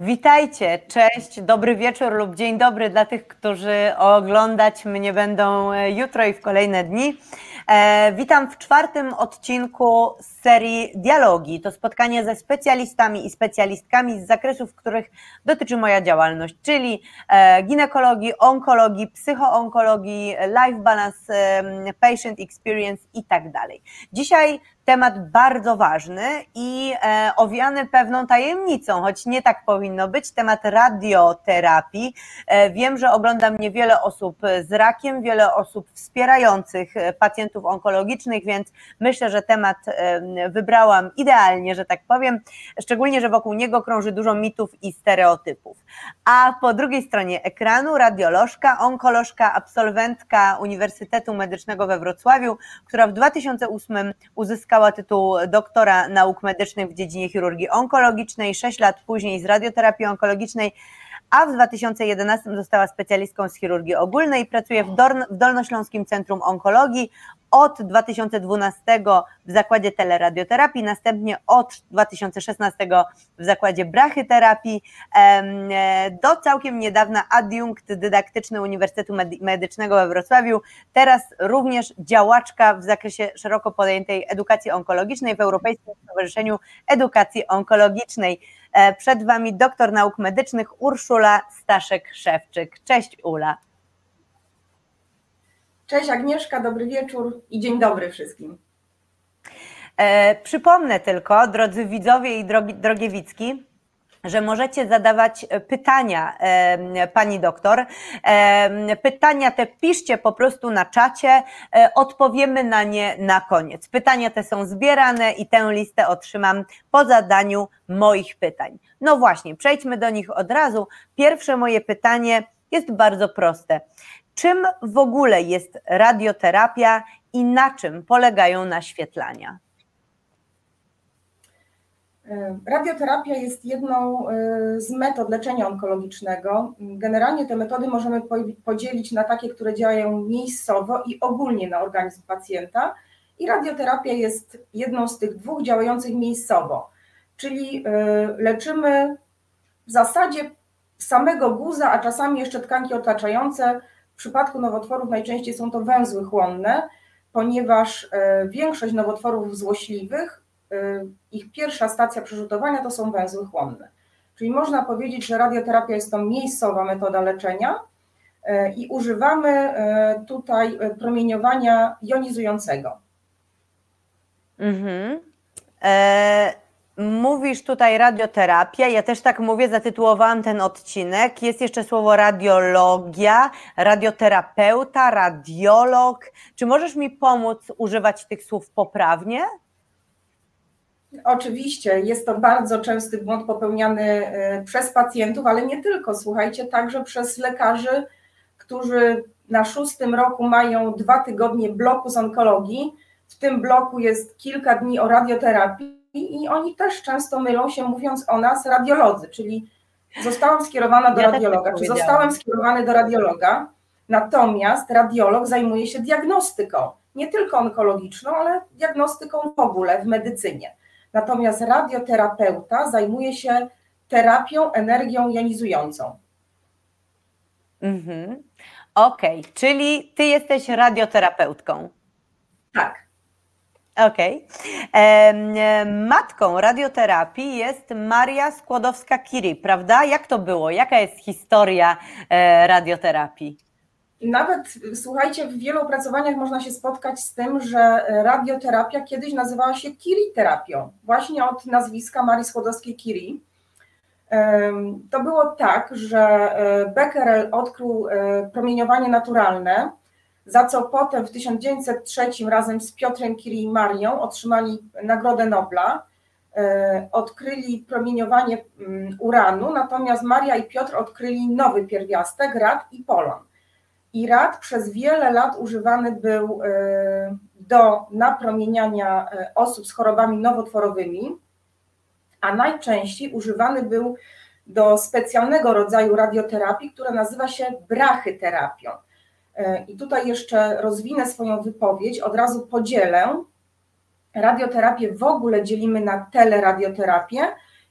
Witajcie, cześć, dobry wieczór lub dzień dobry dla tych, którzy oglądać mnie będą e, jutro i w kolejne dni. E, witam w czwartym odcinku z serii Dialogi. To spotkanie ze specjalistami i specjalistkami z zakresów, których dotyczy moja działalność, czyli e, ginekologii, onkologii, psychoonkologii, life balance, patient experience i tak dalej. Dzisiaj temat bardzo ważny i e, owiany pewną tajemnicą, choć nie tak powinno być, temat radioterapii. E, wiem, że ogląda mnie wiele osób z rakiem, wiele osób wspierających e, pacjentów onkologicznych, więc myślę, że temat wybrałam idealnie, że tak powiem, szczególnie, że wokół niego krąży dużo mitów i stereotypów. A po drugiej stronie ekranu radiolożka, onkolożka, absolwentka Uniwersytetu Medycznego we Wrocławiu, która w 2008 uzyskała uzyskała tytuł doktora nauk medycznych w dziedzinie chirurgii onkologicznej, sześć lat później z radioterapii onkologicznej, a w 2011 została specjalistką z chirurgii ogólnej i pracuje w, w Dolnośląskim Centrum Onkologii. Od 2012 w zakładzie teleradioterapii, następnie od 2016 w zakładzie brachyterapii, do całkiem niedawna adiunkt dydaktyczny Uniwersytetu Medycznego we Wrocławiu, teraz również działaczka w zakresie szeroko pojętej edukacji onkologicznej w Europejskim Stowarzyszeniu Edukacji Onkologicznej. E, przed Wami doktor nauk medycznych Urszula Staszek-Szewczyk. Cześć Ula. Cześć Agnieszka, dobry wieczór i dzień dobry wszystkim. E, przypomnę tylko, drodzy widzowie i drogi, drogie Wicki, że możecie zadawać pytania e, pani doktor. E, pytania te piszcie po prostu na czacie, e, odpowiemy na nie na koniec. Pytania te są zbierane i tę listę otrzymam po zadaniu moich pytań. No właśnie, przejdźmy do nich od razu. Pierwsze moje pytanie jest bardzo proste. Czym w ogóle jest radioterapia i na czym polegają naświetlania? E, radioterapia jest jedną e, z metod leczenia onkologicznego. Generalnie te metody możemy podzielić na takie, które działają miejscowo i ogólnie na organizm pacjenta. I radioterapia jest jedną z tych dwóch działających miejscowo, czyli e, leczymy w zasadzie samego guza, a czasami jeszcze tkanki otaczające w przypadku nowotworów najczęściej są to węzły chłonne, ponieważ większość nowotworów złośliwych, ich pierwsza stacja przerzutowania to są węzły chłonne. Czyli można powiedzieć, że radioterapia jest to miejscowa metoda leczenia e, i używamy tutaj promieniowania jonizującego. Mhm. E Mówisz tutaj radioterapia, ja też tak mówię, zatytułowałam ten odcinek. Jest jeszcze słowo radiologia, radioterapeuta, radiolog. Czy możesz mi pomóc używać tych słów poprawnie? Oczywiście, jest to bardzo częsty błąd popełniany e, przez pacjentów, ale nie tylko, słuchajcie, także przez lekarzy, którzy na szóstym roku mają dwa tygodnie bloku z onkologii. W tym bloku jest kilka dni o radioterapii i oni też często mylą się mówiąc o nas radiolodzy, czyli zostałam skierowana do ja tak radiologa, czy zostałem skierowany do radiologa, natomiast radiolog zajmuje się diagnostyką, nie tylko onkologiczną, ale diagnostyką w ogóle w medycynie. Natomiast radioterapeuta zajmuje się terapią energią jonizującą. Mhm. Okej, okay. czyli ty jesteś radioterapeutką. Tak. Okej. Okay. Matką radioterapii jest Maria Skłodowska-Curie, prawda? Jak to było? Jaka jest historia e, radioterapii? Nawet, słuchajcie, w wielu opracowaniach można się spotkać z tym, że radioterapia kiedyś nazywała się Curie terapią, właśnie od nazwiska Marii Skłodowskiej-Curie. To było tak, że e, Becquerel odkrył e, promieniowanie naturalne, za co potem w 1903 razem z Piotrem Curie i Marią otrzymali Nagrodę Nobla. E, odkryli promieniowanie mm, uranu, natomiast Maria i Piotr odkryli nowy pierwiastek, rad i polon. I rad przez wiele lat używany był e, do napromieniania e, osób z chorobami nowotworowymi, a najczęściej używany był do specjalnego rodzaju radioterapii, która nazywa się brachyterapią. E, I tutaj jeszcze rozwinę swoją wypowiedź, od razu podzielę. Radioterapię w ogóle dzielimy na teleradioterapię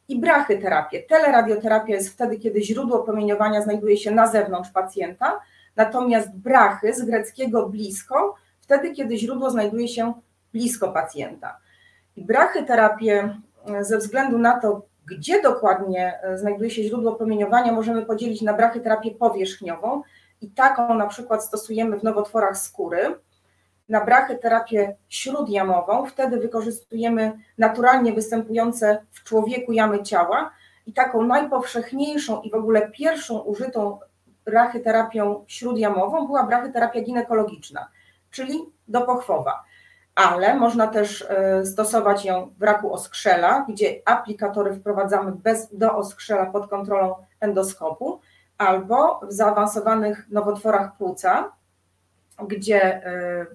i brachyterapię. Teleradioterapia jest wtedy, kiedy źródło promieniowania znajduje się na zewnątrz pacjenta, natomiast brachy z greckiego blisko, wtedy, kiedy źródło znajduje się blisko pacjenta. I brachyterapię ze względu na to, gdzie dokładnie znajduje się źródło promieniowania, możemy podzielić na brachyterapię powierzchniową. I taką na przykład stosujemy w nowotworach skóry, na brachyterapię śródjamową, wtedy wykorzystujemy naturalnie występujące w człowieku jamy ciała. I taką najpowszechniejszą i w ogóle pierwszą użytą brachyterapią śródjamową była brachyterapia ginekologiczna, czyli do pochwowa. Ale można też e, stosować ją w raku oskrzela, gdzie aplikatory wprowadzamy bez, do oskrzela pod kontrolą endoskopu, albo w zaawansowanych nowotworach płuca, gdzie e,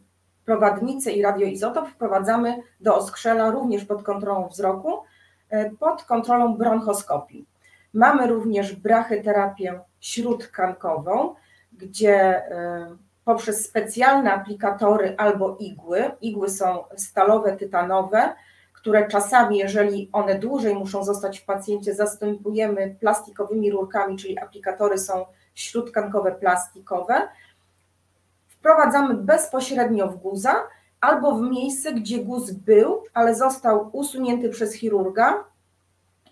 prowadnicę i radioizotop wprowadzamy do oskrzela również pod kontrolą wzroku, e, pod kontrolą bronchoskopii. Mamy również brachyterapię śródkankową, gdzie e, poprzez specjalne aplikatory albo igły, igły są stalowe, tytanowe, które czasami, jeżeli one dłużej muszą zostać w pacjencie, zastępujemy plastikowymi rurkami, czyli aplikatory są śródkankowe plastikowe, wprowadzamy bezpośrednio w guza albo w miejsce, gdzie guz był, ale został usunięty przez chirurga,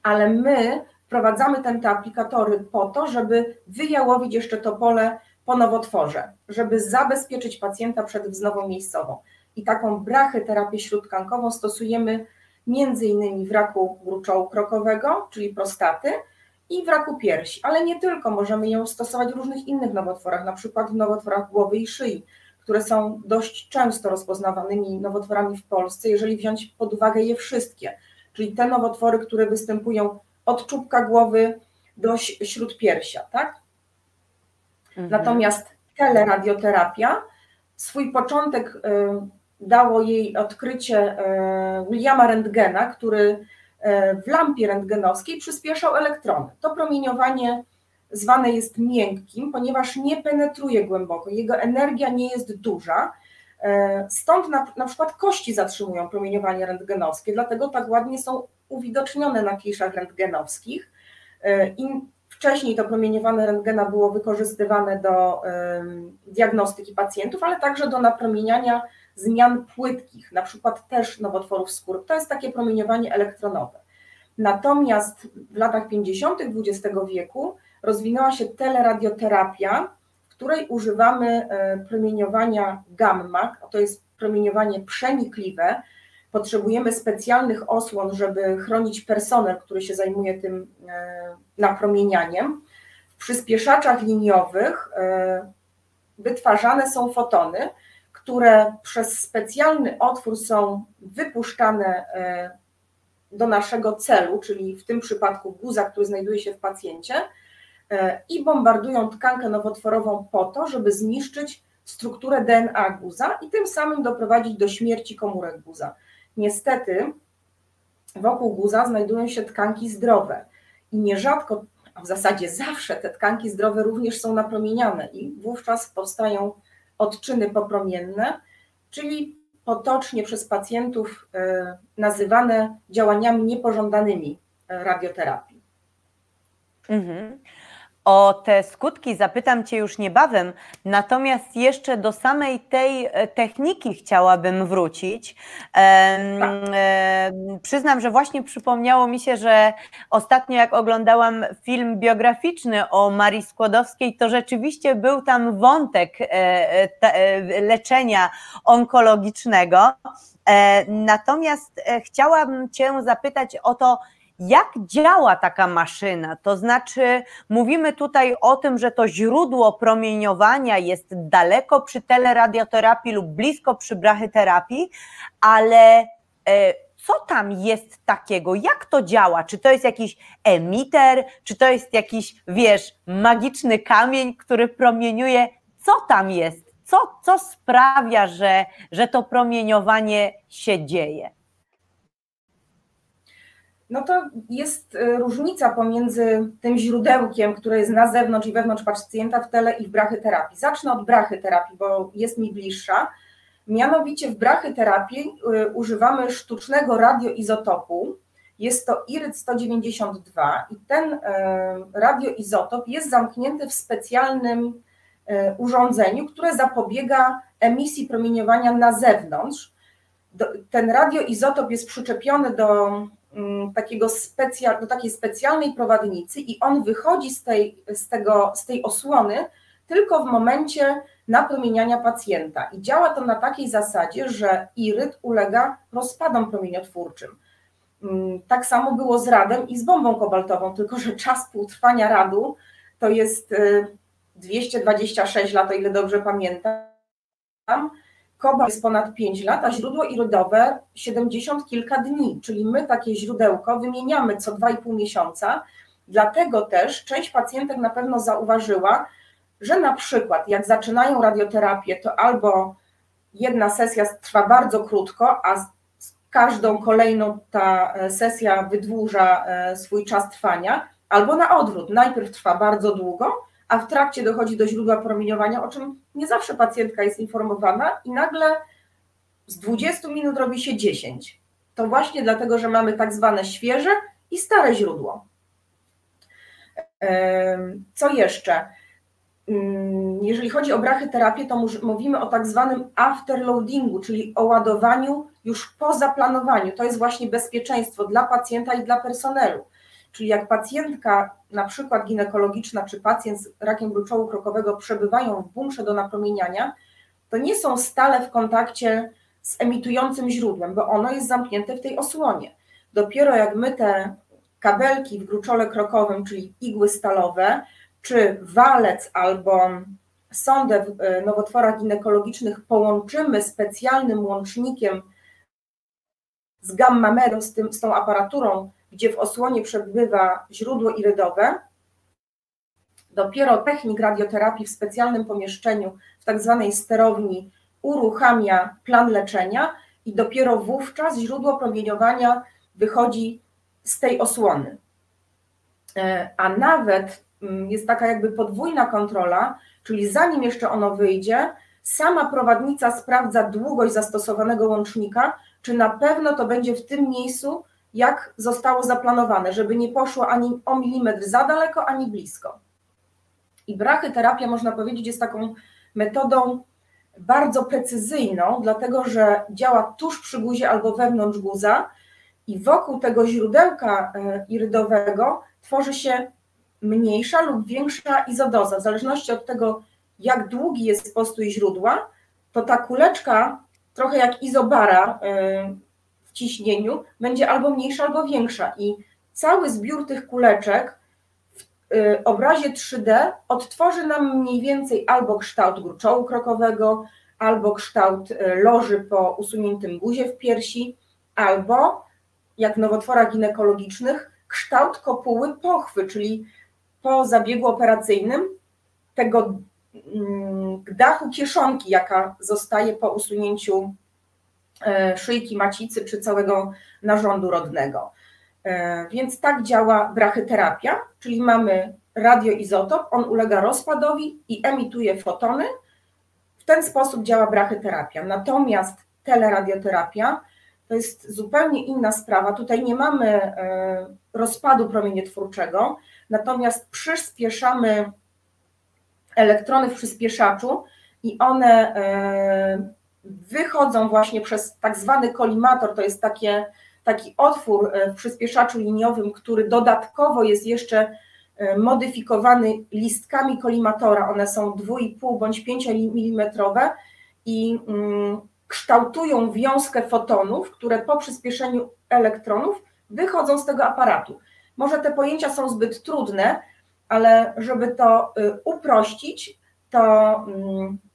ale my wprowadzamy ten te aplikatory po to, żeby wyjałowić jeszcze to pole po nowotworze, żeby zabezpieczyć pacjenta przed wznową miejscową. I taką brachyterapię śródkankową stosujemy innymi w raku gruczołu krokowego, czyli prostaty, i w raku piersi, ale nie tylko, możemy ją stosować w różnych innych nowotworach, na przykład w nowotworach głowy i szyi, które są dość często rozpoznawanymi nowotworami w Polsce, jeżeli wziąć pod uwagę je wszystkie, czyli te nowotwory, które występują od czubka głowy do śródpiersia, tak? Mhm. Natomiast teleradioterapia, swój początek y, dało jej odkrycie y, Williama Rentgena, który E, w lampie rentgenowskiej przyspieszał elektrony. To promieniowanie zwane jest miękkim, ponieważ nie penetruje głęboko, jego energia nie jest duża. Stąd na, na przykład kości zatrzymują promieniowanie rentgenowskie, dlatego tak ładnie są uwidocznione na kliszach rentgenowskich. E, wcześniej to promieniowanie rentgena było wykorzystywane do diagnostyki pacjentów, ale także do napromieniania zmian płytkich, na przykład też nowotworów skóry. To jest takie promieniowanie elektronowe. Natomiast w latach 50. XX wieku rozwinęła się teleradioterapia, w której używamy e, promieniowania gamma, to jest promieniowanie przenikliwe. Potrzebujemy specjalnych osłon, żeby chronić personel, który się zajmuje tym e, napromienianiem. W przyspieszaczach liniowych e, wytwarzane są fotony, które przez specjalny otwór są wypuszczane e, do naszego celu, czyli w tym przypadku guza, który znajduje się w pacjencie, i bombardują tkankę nowotworową po to, żeby zniszczyć strukturę DNA guza i tym samym doprowadzić do śmierci komórek guza. Niestety wokół guza znajdują się tkanki zdrowe i nierzadko, a w zasadzie zawsze te tkanki zdrowe również są napromieniane i wówczas powstają odczyny popromienne, czyli potocznie przez pacjentów e, nazywane działaniami niepożądanymi e, radioterapii. Mhm. O te skutki zapytam Cię już niebawem, natomiast jeszcze do samej tej e, techniki chciałabym wrócić. Tak. przyznam, że właśnie przypomniało mi się, że ostatnio jak oglądałam film biograficzny o Marii Skłodowskiej, to rzeczywiście był tam wątek e, e, leczenia onkologicznego. Natomiast chciałabym Cię zapytać o to, jak działa taka maszyna? To znaczy, mówimy tutaj o tym, że to źródło promieniowania jest daleko przy teleradioterapii lub blisko przy brachyterapii, ale e, co tam jest takiego? Jak to działa? Czy to jest jakiś emiter, czy to jest jakiś, wiesz, magiczny kamień, który promieniuje? Co tam jest? Co, co sprawia, że, że to promieniowanie się dzieje? No to jest y, różnica pomiędzy tym źródełkiem, które jest na zewnątrz i wewnątrz pacjenta w tele i w brachyterapii. Zacznę od brachyterapii, bo jest mi bliższa. Mianowicie w brachyterapii y, używamy sztucznego radioizotopu Jest to IRYT 192 i ten radioizotop jest zamknięty w specjalnym urządzeniu, które zapobiega emisji promieniowania na zewnątrz. Ten radioizotop jest przyczepiony do takiego specja, do takiej specjalnej prowadnicy i on wychodzi z tej, z, tego, z tej osłony tylko w momencie napromieniania pacjenta. I działa to na takiej zasadzie, że iryt ulega rozpadom promieniotwórczym. Mm, tak samo było z radem i z bombą kobaltową, tylko że czas półtrwania radu to jest 226 y, lat, o ile dobrze pamiętam Kobalt jest ponad 5 lat, a źródło irydowe 70 kilka dni, czyli my takie źródełko wymieniamy co 2,5 miesiąca. Dlatego też część pacjentek na pewno zauważyła, że na przykład jak zaczynają radioterapię, to albo jedna sesja trwa bardzo krótko, a z każdą kolejną ta e, sesja wydłuża e, swój czas trwania, albo na odwrót, najpierw trwa bardzo długo, a w trakcie dochodzi do źródła promieniowania, o czym nie zawsze pacjentka jest informowana i nagle z 20 minut robi się 10. To właśnie dlatego, że mamy tak zwane świeże i stare źródło. Co jeszcze? Mm, jeżeli chodzi o brachyterapię, to mówimy o tak zwanym afterloadingu, czyli o ładowaniu już po zaplanowaniu. To jest właśnie bezpieczeństwo dla pacjenta i dla personelu. Czyli jak pacjentka, na przykład ginekologiczna, czy pacjent z rakiem gruczołu krokowego przebywają w bunkrze do napromieniania, to nie są stale w kontakcie z emitującym źródłem, bo ono jest zamknięte w tej osłonie. Dopiero jak my te kabelki w gruczole krokowym, czyli igły stalowe, czy walec albo sondę w e, nowotworach ginekologicznych połączymy specjalnym łącznikiem z gamma medą, z, tym, z tą aparaturą gdzie w osłonie przebywa źródło irydowe, dopiero technik radioterapii w specjalnym pomieszczeniu, w tak zwanej sterowni, uruchamia plan leczenia i dopiero wówczas źródło promieniowania wychodzi z tej osłony. E, a nawet mm, jest taka jakby podwójna kontrola, czyli zanim jeszcze ono wyjdzie, sama prowadnica sprawdza długość zastosowanego łącznika, czy na pewno to będzie w tym miejscu, jak zostało zaplanowane, żeby nie poszło ani o milimetr za daleko, ani blisko. I brachyterapia, można powiedzieć, jest taką metodą bardzo precyzyjną, dlatego że działa tuż przy guzie albo wewnątrz guza i wokół tego źródełka e, irydowego tworzy się mniejsza lub większa izodoza. W zależności od tego, jak długi jest postój źródła, to ta kuleczka, trochę jak izobara, e, ciśnieniu będzie albo mniejsza, albo większa. I cały zbiór tych kuleczek w y, obrazie 3D odtworzy nam mniej więcej albo kształt gruczołu krokowego, albo kształt y, loży po usuniętym guzie w piersi, albo jak nowotworach ginekologicznych, kształt kopuły pochwy, czyli po zabiegu operacyjnym tego mm, dachu kieszonki, jaka zostaje po usunięciu szyjki macicy czy całego narządu rodnego. E, więc tak działa brachyterapia, czyli mamy radioizotop, on ulega rozpadowi i emituje fotony. W ten sposób działa brachyterapia. Natomiast teleradioterapia to jest zupełnie inna sprawa. Tutaj nie mamy e, rozpadu promieniotwórczego, natomiast przyspieszamy elektrony w przyspieszaczu i one wychodzą właśnie przez tak zwany kolimator, to jest takie, taki otwór e, w przyspieszaczu liniowym, który dodatkowo jest jeszcze e, modyfikowany listkami kolimatora. One są 2,5 bądź 5 mm i kształtują wiązkę fotonów, które po przyspieszeniu elektronów wychodzą z tego aparatu. Może te pojęcia są zbyt trudne, ale żeby to y, uprościć, to mm, e,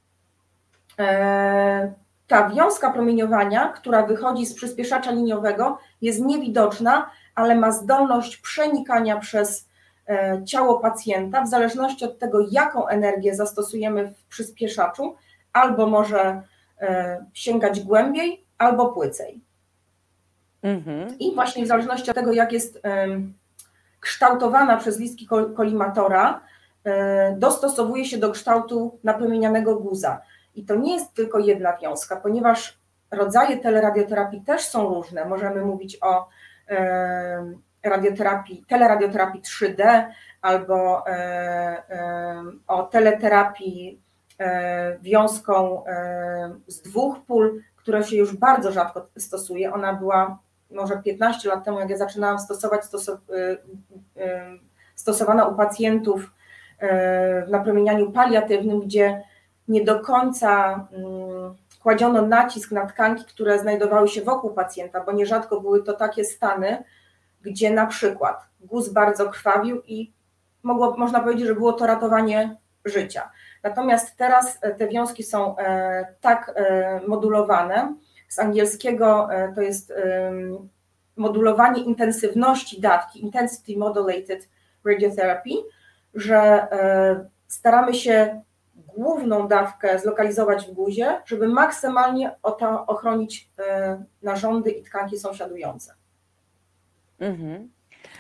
ta wiązka promieniowania, która wychodzi z przyspieszacza liniowego, jest niewidoczna, ale ma zdolność przenikania przez e, ciało pacjenta, w zależności od tego, jaką energię zastosujemy w przyspieszaczu, albo może e, sięgać głębiej, albo płycej. Mhm. I właśnie w zależności od tego, jak jest kształtowana przez listki kolimatora, e, dostosowuje się do kształtu napromienianego guza. I to nie jest tylko jedna wiązka, ponieważ rodzaje teleradioterapii też są różne. Możemy mówić o radioterapii, teleradioterapii 3D albo o teleterapii wiązką z dwóch pól, która się już bardzo rzadko stosuje. Ona była może 15 lat temu, jak ja zaczynałam stosować, stosowana u pacjentów w napromienianiu paliatywnym, gdzie nie do końca mm, kładziono nacisk na tkanki, które znajdowały się wokół pacjenta, bo nierzadko były to takie stany, gdzie na przykład guz bardzo krwawił i mogło, można powiedzieć, że było to ratowanie życia. Natomiast teraz e, te wiązki są e, tak e, modulowane, z angielskiego to jest modulowanie intensywności dawki, intensity modulated radiotherapy, że staramy się główną dawkę zlokalizować w guzie, żeby maksymalnie ochronić e, narządy i tkanki sąsiadujące. Mhm.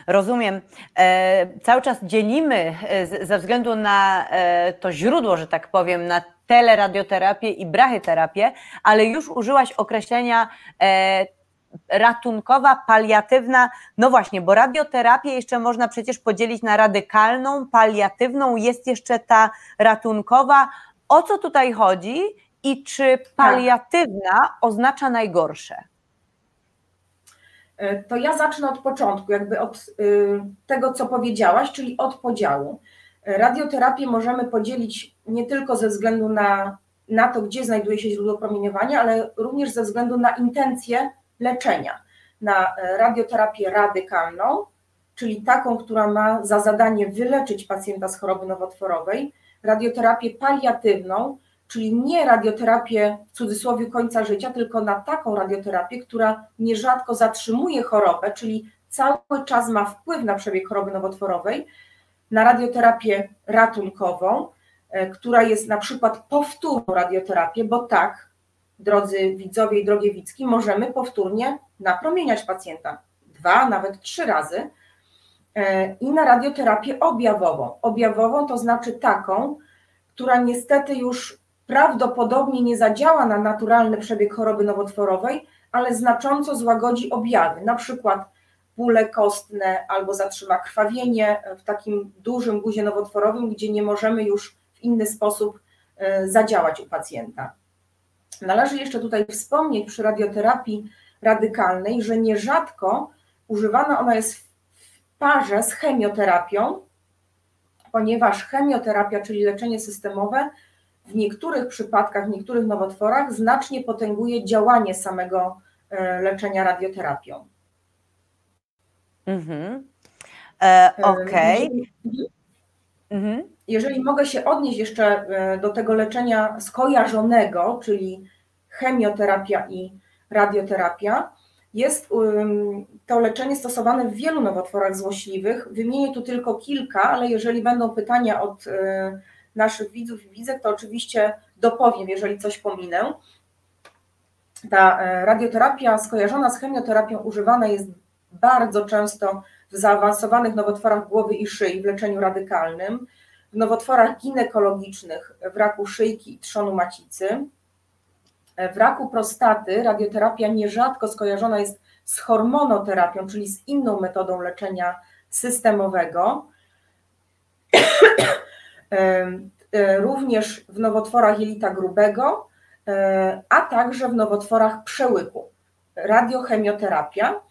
Rozumiem. E, cały czas dzielimy e, ze względu na to źródło, że tak powiem, na teleradioterapię i brachyterapię, ale już użyłaś określenia ratunkowa, paliatywna. No właśnie, bo radioterapię jeszcze można przecież podzielić na radykalną, paliatywną, jest jeszcze ta ratunkowa. O co tutaj chodzi i czy tak. paliatywna oznacza najgorsze? E, to ja zacznę od początku, jakby od y, tego, co powiedziałaś, czyli od podziału. E, radioterapię możemy podzielić nie tylko ze względu na, na to, gdzie znajduje się źródło promieniowania, ale również ze względu na intencje leczenia na e, radioterapię radykalną, czyli taką, która ma za zadanie wyleczyć pacjenta z choroby nowotworowej, radioterapię paliatywną, czyli nie radioterapię w cudzysłowie końca życia, tylko na taką radioterapię, która nierzadko zatrzymuje chorobę, czyli cały czas ma wpływ na przebieg choroby nowotworowej, na radioterapię ratunkową, e, która jest na przykład powtórną radioterapię, bo tak, drodzy widzowie i drogie widzki, możemy powtórnie napromieniać pacjenta dwa, nawet trzy razy e, i na radioterapię objawową. Objawową to znaczy taką, która niestety już prawdopodobnie nie zadziała na naturalny przebieg choroby nowotworowej, ale znacząco złagodzi objawy, na przykład bóle kostne albo zatrzyma krwawienie w takim dużym guzie nowotworowym, gdzie nie możemy już w inny sposób e, zadziałać u pacjenta. Należy jeszcze tutaj wspomnieć przy radioterapii radykalnej, że nierzadko używana ona jest w parze z chemioterapią, ponieważ chemioterapia, czyli leczenie systemowe, w niektórych przypadkach, w niektórych nowotworach znacznie potęguje działanie samego e, leczenia radioterapią. Mhm. E, Okej. Okay. Mhm. Jeżeli mogę się odnieść jeszcze e, do tego leczenia skojarzonego, czyli chemioterapia i radioterapia, jest to leczenie stosowane w wielu nowotworach złośliwych. Wymienię tu tylko kilka, ale jeżeli będą pytania od e, naszych widzów i widzek, to oczywiście dopowiem, jeżeli coś pominę. Ta e, radioterapia skojarzona z chemioterapią używana jest bardzo często w zaawansowanych nowotworach głowy i szyi w leczeniu radykalnym w nowotworach ginekologicznych, w raku szyjki i trzonu macicy. W raku prostaty radioterapia nierzadko skojarzona jest z hormonoterapią, czyli z inną metodą leczenia systemowego. Również w nowotworach jelita grubego, a także w nowotworach przełyku. Radiochemioterapia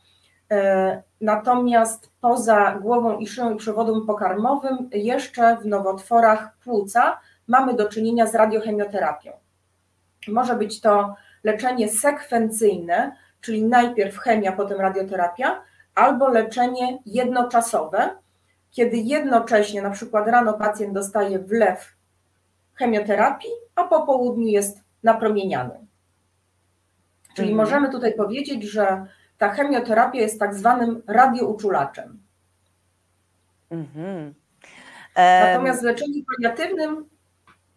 E, natomiast poza głową i szyją i przewodem pokarmowym, jeszcze w nowotworach płuca mamy do czynienia z radiochemioterapią. Może być to leczenie sekwencyjne, czyli najpierw chemia, potem radioterapia, albo leczenie jednoczasowe, kiedy jednocześnie, na przykład rano pacjent dostaje wlew chemioterapii, a po południu jest napromieniany. Czyli mhm. możemy tutaj powiedzieć, że ta chemioterapia jest tak zwanym radiouczulaczem. Mhm. Natomiast w leczeniu paliatywnym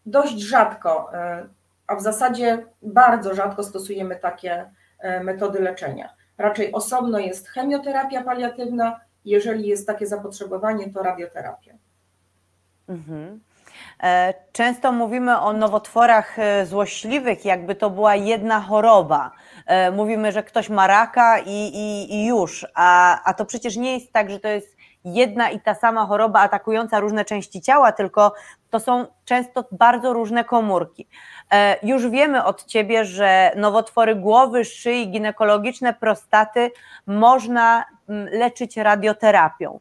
dość rzadko, e, a w zasadzie bardzo rzadko stosujemy takie e, metody leczenia. Raczej osobno jest chemioterapia paliatywna, jeżeli jest takie zapotrzebowanie, to radioterapia. Mhm. E, często mówimy o nowotworach e, złośliwych, jakby to była jedna choroba. Mówimy, że ktoś ma raka i, i, i już, a, a to przecież nie jest tak, że to jest jedna i ta sama choroba atakująca różne części ciała, tylko to są często bardzo różne komórki. Już wiemy od Ciebie, że nowotwory głowy, szyi, ginekologiczne, prostaty można mm, leczyć radioterapią.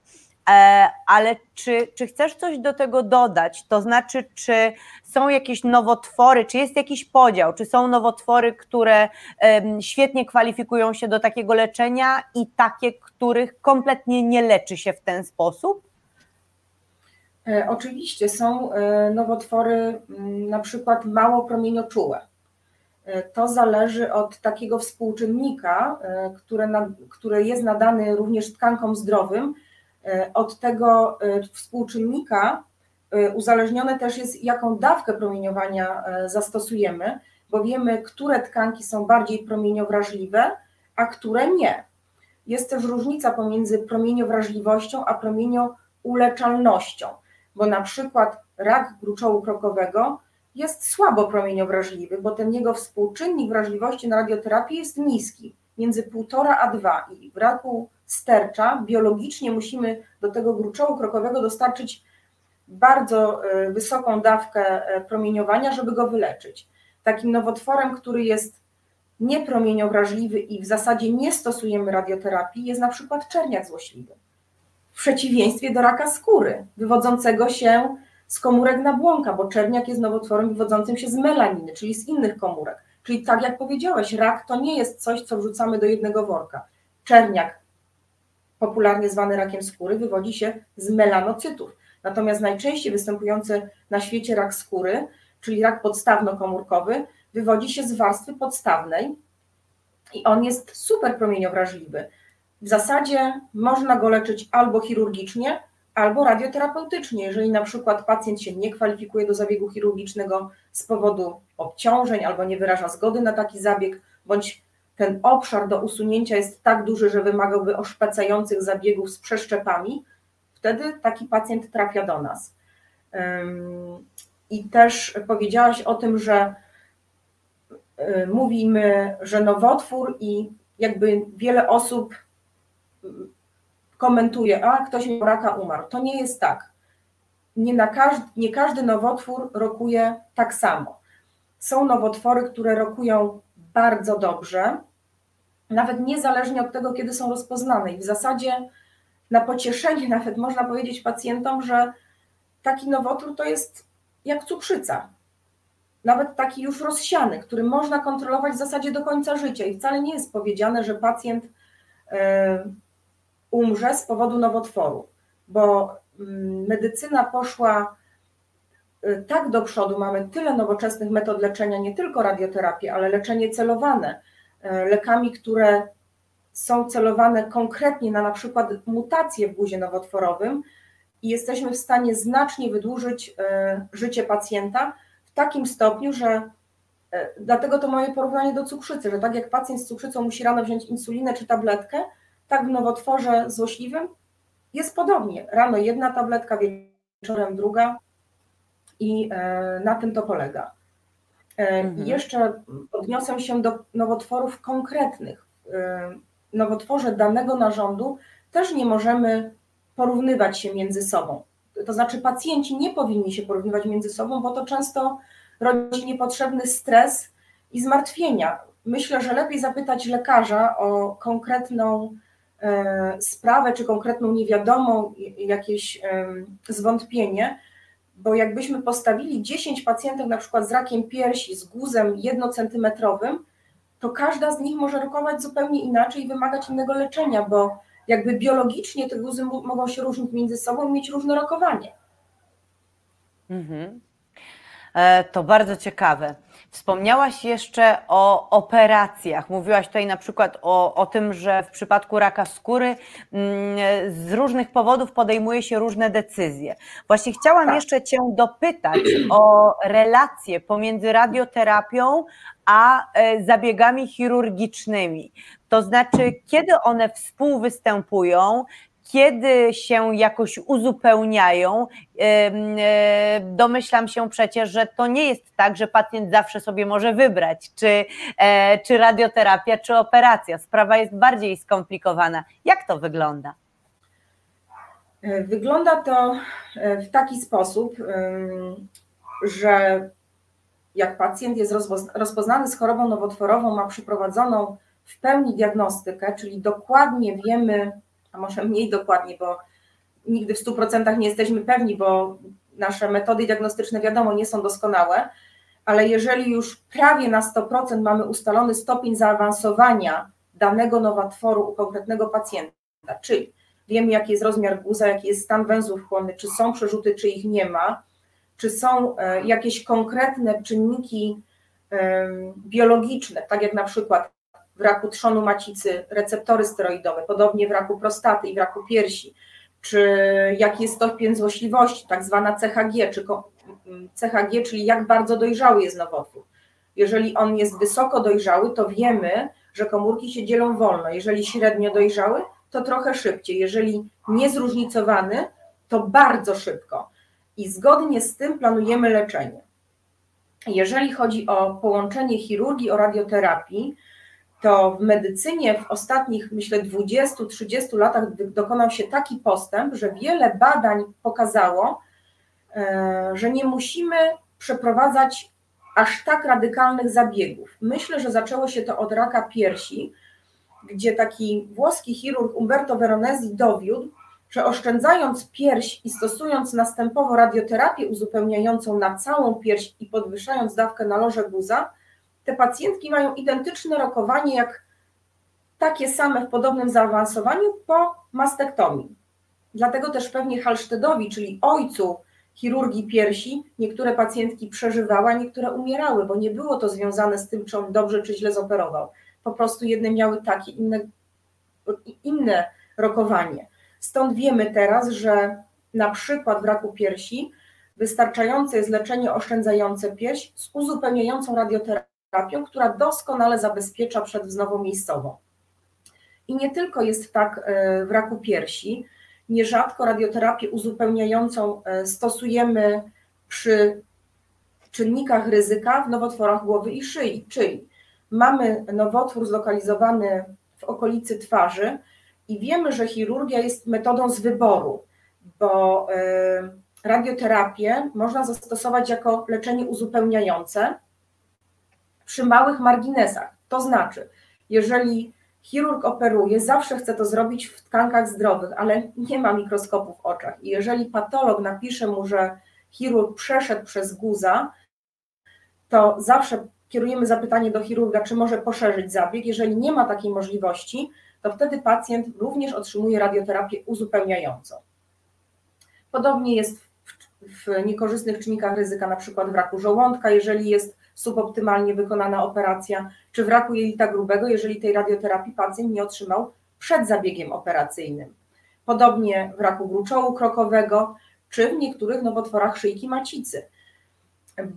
E, ale czy, czy chcesz coś do tego dodać? To znaczy, czy są jakieś nowotwory, czy jest jakiś podział, czy są nowotwory, które świetnie kwalifikują się do takiego leczenia i takie, których kompletnie nie leczy się w ten sposób? E, oczywiście są e, nowotwory mm, na przykład mało promienioczułe. To zależy od takiego współczynnika, które, na, które jest nadany również tkankom zdrowym, od tego e, współczynnika e, uzależnione też jest, jaką dawkę promieniowania zastosujemy, bo wiemy, które tkanki są bardziej promieniowrażliwe, a które nie. Jest też różnica pomiędzy promieniowrażliwością a promieniouleczalnością, bo na przykład rak gruczołu krokowego jest słabo promieniowrażliwy, bo ten jego współczynnik wrażliwości na radioterapię jest niski, między 1,5 a 2 i w raku stercza, biologicznie musimy do tego gruczołu krokowego dostarczyć bardzo e, wysoką dawkę e, promieniowania, żeby go wyleczyć. Takim nowotworem, który jest niepromieniowrażliwy i w zasadzie nie stosujemy radioterapii, jest na przykład czerniak złośliwy. W przeciwieństwie do raka skóry, wywodzącego się z komórek nabłonka, bo czerniak jest nowotworem wywodzącym się z melaniny, czyli z innych komórek. Czyli tak jak powiedziałeś, rak to nie jest coś, co wrzucamy do jednego worka. Czerniak popularnie zwany rakiem skóry, wywodzi się z melanocytów. Natomiast najczęściej występujący na świecie rak skóry, czyli rak podstawno-komórkowy, wywodzi się z warstwy podstawnej i on jest super promieniowrażliwy. W zasadzie można go leczyć albo chirurgicznie, albo radioterapeutycznie. Jeżeli na przykład pacjent się nie kwalifikuje do zabiegu chirurgicznego z powodu obciążeń albo nie wyraża zgody na taki zabieg, bądź ten obszar do usunięcia jest tak duży, że wymagałby oszpecających zabiegów z przeszczepami, wtedy taki pacjent trafia do nas. I też powiedziałaś o tym, że y, mówimy, że nowotwór i jakby wiele osób komentuje, a ktoś miał raka, umarł. To nie jest tak. Nie, na każdy, nie każdy nowotwór rokuje tak samo. Są nowotwory, które rokują bardzo dobrze, nawet niezależnie od tego, kiedy są rozpoznane. I w zasadzie na pocieszenie nawet można powiedzieć pacjentom, że taki nowotwór to jest jak cukrzyca. Nawet taki już rozsiany, który można kontrolować w zasadzie do końca życia. I wcale nie jest powiedziane, że pacjent e, umrze z powodu nowotworu, bo mm, medycyna poszła tak do przodu, mamy tyle nowoczesnych metod leczenia, nie tylko radioterapię, ale leczenie celowane E, lekami, które są celowane konkretnie na na przykład mutacje w guzie nowotworowym i jesteśmy w stanie znacznie wydłużyć e, życie pacjenta w takim stopniu, że dlatego to moje porównanie do cukrzycy, że tak jak pacjent z cukrzycą musi rano wziąć insulinę czy tabletkę, tak w nowotworze złośliwym jest podobnie. Rano jedna tabletka, wieczorem druga i na tym to polega. E, mhm. Jeszcze odniosę się do nowotworów konkretnych. E, nowotworze danego narządu też nie możemy porównywać się między sobą. To znaczy, pacjenci nie powinni się porównywać między sobą, bo to często rodzi niepotrzebny stres i zmartwienia. Myślę, że lepiej zapytać lekarza o konkretną e, sprawę czy konkretną niewiadomą, jakieś zwątpienie, bo jakbyśmy postawili 10 pacjentów na przykład z rakiem piersi, z guzem jednocentymetrowym, to każda z nich może rokować zupełnie inaczej i wymagać innego leczenia, bo jakby biologicznie te guzy mogą się różnić między sobą i mieć różne rokowanie. Mhm. E, to bardzo ciekawe. Wspomniałaś jeszcze o operacjach. Mówiłaś tutaj na przykład o, o tym, że w przypadku raka skóry mm, z różnych powodów podejmuje się różne decyzje. Właśnie chciałam tak. jeszcze Cię dopytać o relacje pomiędzy radioterapią a e, zabiegami chirurgicznymi. To znaczy, kiedy one współwystępują, kiedy się jakoś uzupełniają. E, domyślam się przecież, że to nie jest tak, że pacjent zawsze sobie może wybrać, czy, e, czy radioterapia, czy operacja. Sprawa jest bardziej skomplikowana. Jak to wygląda? Wygląda to w taki sposób, że jak pacjent jest rozpoznany z chorobą nowotworową, ma przeprowadzoną w pełni diagnostykę, czyli dokładnie wiemy, a może mniej dokładnie, bo nigdy w 100% nie jesteśmy pewni, bo nasze metody diagnostyczne, wiadomo, nie są doskonałe, ale jeżeli już prawie na 100% mamy ustalony stopień zaawansowania danego nowotworu u konkretnego pacjenta, czyli wiemy, jaki jest rozmiar guza, jaki jest stan węzłów chłonnych, czy są przerzuty, czy ich nie ma, czy są e, jakieś konkretne czynniki biologiczne, tak jak na przykład w raku trzonu macicy receptory steroidowe, podobnie w raku prostaty i w raku piersi, czy jaki jest stopień złośliwości, tak zwana CHG, czy CHG, czyli jak bardzo dojrzały jest nowotwór. Jeżeli on jest wysoko dojrzały, to wiemy, że komórki się dzielą wolno. Jeżeli średnio dojrzały, to trochę szybciej. Jeżeli niezróżnicowany, to bardzo szybko. I zgodnie z tym planujemy leczenie. Jeżeli chodzi o połączenie chirurgii o radioterapii, to w medycynie w ostatnich, myślę, 20-30 latach dokonał się taki postęp, że wiele badań pokazało, e, że nie musimy przeprowadzać aż tak radykalnych zabiegów. Myślę, że zaczęło się to od raka piersi, gdzie taki włoski chirurg Umberto Veronesi dowiódł, że oszczędzając pierś i stosując następowo radioterapię uzupełniającą na całą pierś i podwyższając dawkę na loże guza, te pacjentki mają identyczne rokowanie jak takie same w podobnym zaawansowaniu po mastektomii. Dlatego też pewnie Halsztedowi, czyli ojcu chirurgii piersi, niektóre pacjentki przeżywały, a niektóre umierały, bo nie było to związane z tym, czy on dobrze czy źle zoperował. Po prostu jedne miały takie, inne, inne rokowanie. Stąd wiemy teraz, że na przykład w raku piersi wystarczające jest leczenie oszczędzające pierś z uzupełniającą radioterapią terapią, która doskonale zabezpiecza przed wznową miejscową. I nie tylko jest tak e, w raku piersi, nierzadko radioterapię uzupełniającą e, stosujemy przy czynnikach ryzyka w nowotworach głowy i szyi, czyli mamy nowotwór zlokalizowany w okolicy twarzy i wiemy, że chirurgia jest metodą z wyboru, bo e, radioterapię można zastosować jako leczenie uzupełniające, przy małych marginesach. To znaczy, jeżeli chirurg operuje, zawsze chce to zrobić w tkankach zdrowych, ale nie ma mikroskopu w oczach. I jeżeli patolog napisze mu, że chirurg przeszedł przez guza, to zawsze kierujemy zapytanie do chirurga, czy może poszerzyć zabieg. Jeżeli nie ma takiej możliwości, to wtedy pacjent również otrzymuje radioterapię uzupełniającą. Podobnie jest w niekorzystnych czynnikach ryzyka, na przykład w raku żołądka, jeżeli jest suboptymalnie wykonana operacja, czy w raku jelita grubego, jeżeli tej radioterapii pacjent nie otrzymał przed zabiegiem operacyjnym. Podobnie w raku gruczołu krokowego, czy w niektórych nowotworach szyjki macicy.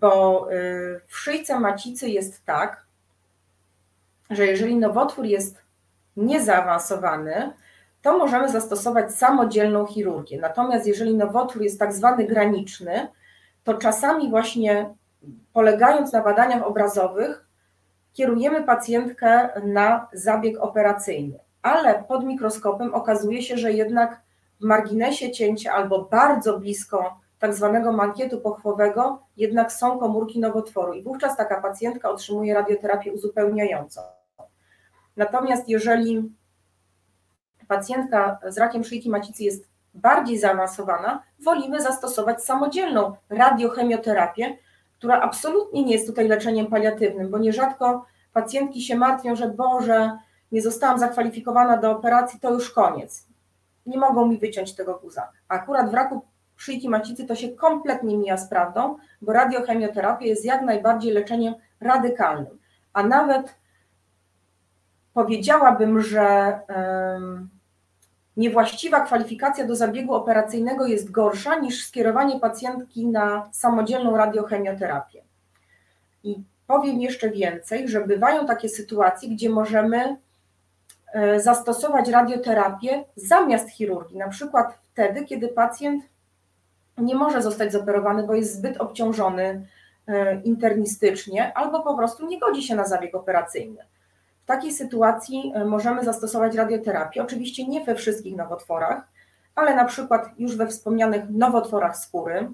Bo y, w szyjce macicy jest tak, że jeżeli nowotwór jest niezaawansowany, to możemy zastosować samodzielną chirurgię. Natomiast jeżeli nowotwór jest tak zwany graniczny, to czasami właśnie polegając na badaniach obrazowych, kierujemy pacjentkę na zabieg operacyjny, ale pod mikroskopem okazuje się, że jednak w marginesie cięcia albo bardzo blisko tak zwanego mankietu pochwowego jednak są komórki nowotworu i wówczas taka pacjentka otrzymuje radioterapię uzupełniającą. Natomiast jeżeli pacjentka z rakiem szyjki macicy jest bardziej zaawansowana, wolimy zastosować samodzielną radiochemioterapię, która absolutnie nie jest tutaj leczeniem paliatywnym, bo nierzadko pacjentki się martwią, że Boże, nie zostałam zakwalifikowana do operacji, to już koniec. Nie mogą mi wyciąć tego guza. A akurat w raku szyjki macicy to się kompletnie mija z prawdą, bo radiochemioterapia jest jak najbardziej leczeniem radykalnym. A nawet powiedziałabym, że niewłaściwa kwalifikacja do zabiegu operacyjnego jest gorsza niż skierowanie pacjentki na samodzielną radiochemioterapię. I powiem jeszcze więcej, że bywają takie sytuacje, gdzie możemy e, zastosować radioterapię zamiast chirurgii, na przykład wtedy, kiedy pacjent nie może zostać zoperowany, bo jest zbyt obciążony e, internistycznie albo po prostu nie godzi się na zabieg operacyjny. W takiej sytuacji e, możemy zastosować radioterapię, oczywiście nie we wszystkich nowotworach, ale na przykład już we wspomnianych nowotworach skóry,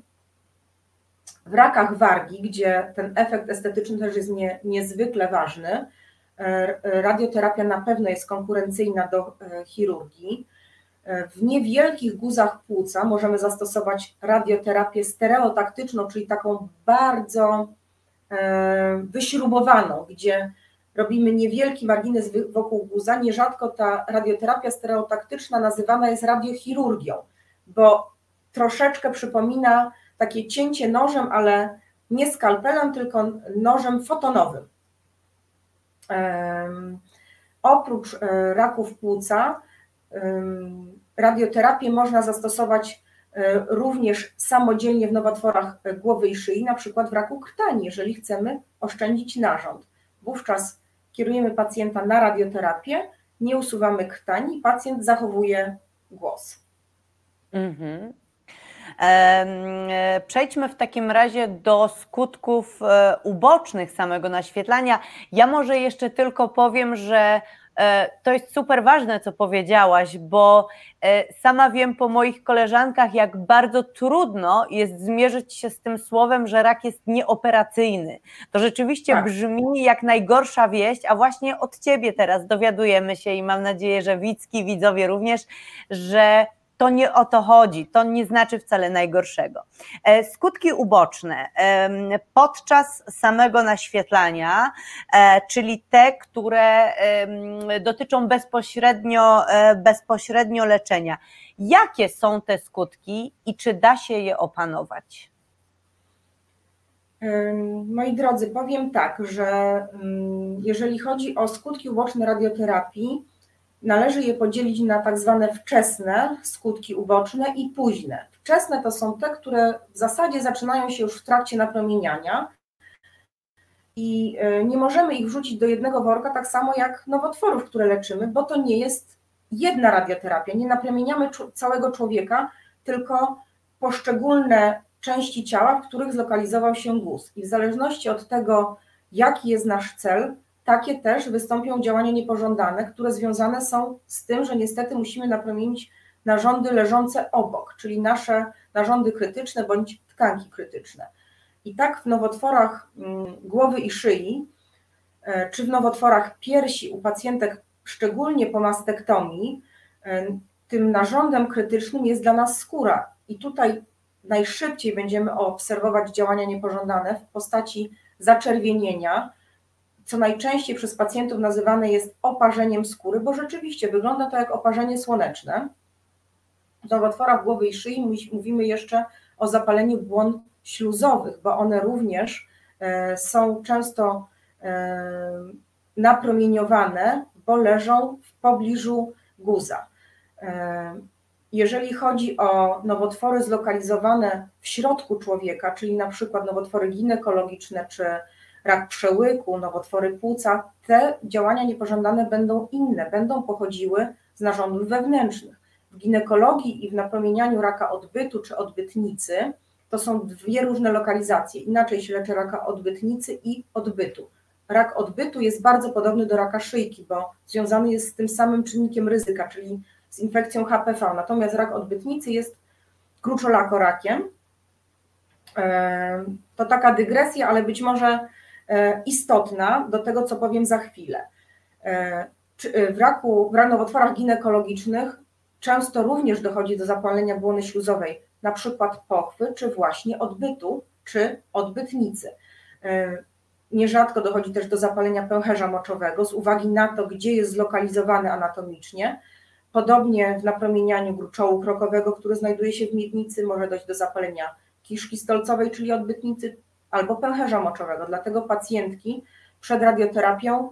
w rakach wargi, gdzie ten efekt estetyczny też jest nie, niezwykle ważny, e, radioterapia na pewno jest konkurencyjna do chirurgii. W niewielkich guzach płuca możemy zastosować radioterapię stereotaktyczną, czyli taką bardzo e, wyśrubowaną, gdzie robimy niewielki margines wokół guza. Nierzadko ta radioterapia stereotaktyczna nazywana jest radiochirurgią, bo troszeczkę przypomina takie cięcie nożem, ale nie skalpelem, tylko nożem fotonowym. Oprócz e, raków płuca, Radioterapię można zastosować e, również samodzielnie w nowotworach głowy i szyi, na przykład w raku krtani, jeżeli chcemy oszczędzić narząd. Wówczas kierujemy pacjenta na radioterapię, nie usuwamy krtani, pacjent zachowuje głos. Mhm. E, przejdźmy w takim razie do skutków e, ubocznych samego naświetlania. Ja może jeszcze tylko powiem, że to jest super ważne, co powiedziałaś, bo e, sama wiem po moich koleżankach, jak bardzo trudno jest zmierzyć się z tym słowem, że rak jest nieoperacyjny. To rzeczywiście tak. brzmi jak najgorsza wieść, a właśnie od ciebie teraz dowiadujemy się i mam nadzieję, że widzki, widzowie również, że to nie o to chodzi, to nie znaczy wcale najgorszego. E, skutki uboczne podczas samego naświetlania, e, czyli te, które dotyczą bezpośrednio, e, bezpośrednio leczenia. Jakie są te skutki i czy da się je opanować? Moi drodzy, powiem tak, że jeżeli chodzi o skutki uboczne radioterapii, należy je podzielić na tak zwane wczesne skutki uboczne i późne. Wczesne to są te, które w zasadzie zaczynają się już w trakcie napromieniania i e, nie możemy ich wrzucić do jednego worka, tak samo jak nowotworów, które leczymy, bo to nie jest jedna radioterapia. Nie napromieniamy całego człowieka, tylko poszczególne części ciała, w których zlokalizował się guz. I w zależności od tego, jaki jest nasz cel, takie też wystąpią działania niepożądane, które związane są z tym, że niestety musimy napromienić narządy leżące obok, czyli nasze narządy krytyczne bądź tkanki krytyczne. I tak w nowotworach mm, głowy i szyi, e, czy w nowotworach piersi u pacjentek, szczególnie po mastektomii, e, tym narządem krytycznym jest dla nas skóra. I tutaj najszybciej będziemy obserwować działania niepożądane w postaci zaczerwienienia, co najczęściej przez pacjentów nazywane jest oparzeniem skóry, bo rzeczywiście wygląda to jak oparzenie słoneczne. W nowotworach głowy i szyi mówimy jeszcze o zapaleniu błon śluzowych, bo one również e, są często e, napromieniowane, bo leżą w pobliżu guza. E, jeżeli chodzi o nowotwory zlokalizowane w środku człowieka, czyli na przykład nowotwory ginekologiczne czy rak przełyku, nowotwory płuca, te działania niepożądane będą inne, będą pochodziły z narządów wewnętrznych. W ginekologii i w napromienianiu raka odbytu czy odbytnicy to są dwie różne lokalizacje. Inaczej się leczy raka odbytnicy i odbytu. Rak odbytu jest bardzo podobny do raka szyjki, bo związany jest z tym samym czynnikiem ryzyka, czyli z infekcją HPV. Natomiast rak odbytnicy jest kruczolakorakiem. To taka dygresja, ale być może E, istotna do tego, co powiem za chwilę. E, e, w raku, w nowotworach ginekologicznych często również dochodzi do zapalenia błony śluzowej, na przykład pochwy, czy właśnie odbytu, czy odbytnicy. Nierzadko dochodzi też do zapalenia pęcherza moczowego z uwagi na to, gdzie jest zlokalizowany anatomicznie. Podobnie w napromienianiu gruczołu krokowego, który znajduje się w miednicy, może dojść do zapalenia kiszki stolcowej, czyli odbytnicy, albo pęcherza moczowego. Dlatego pacjentki przed radioterapią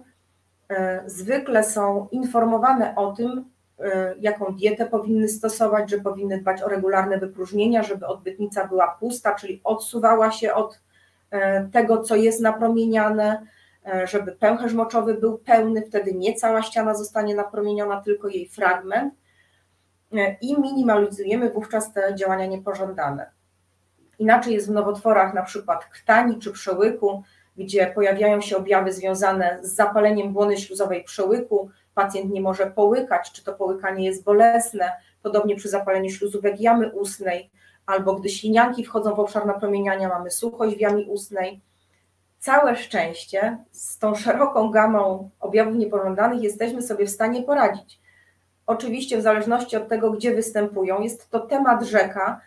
e, zwykle są informowane o tym, e, jaką dietę powinny stosować, że powinny dbać o regularne wypróżnienia, żeby odbytnica była pusta, czyli odsuwała się od e, tego, co jest napromieniane, żeby pęcherz moczowy był pełny, wtedy nie cała ściana zostanie napromieniona, tylko jej fragment i minimalizujemy wówczas te działania niepożądane. Inaczej jest w nowotworach na przykład krtani czy przełyku, gdzie pojawiają się objawy związane z zapaleniem błony śluzowej przełyku, pacjent nie może połykać, czy to połykanie jest bolesne, podobnie przy zapaleniu śluzówek jamy ustnej, albo gdy ślinianki wchodzą w obszar napromieniania, mamy suchość w jamie ustnej. Całe szczęście z tą szeroką gamą objawów niepożądanych jesteśmy sobie w stanie poradzić. Oczywiście w zależności od tego, gdzie występują, jest to temat rzeka,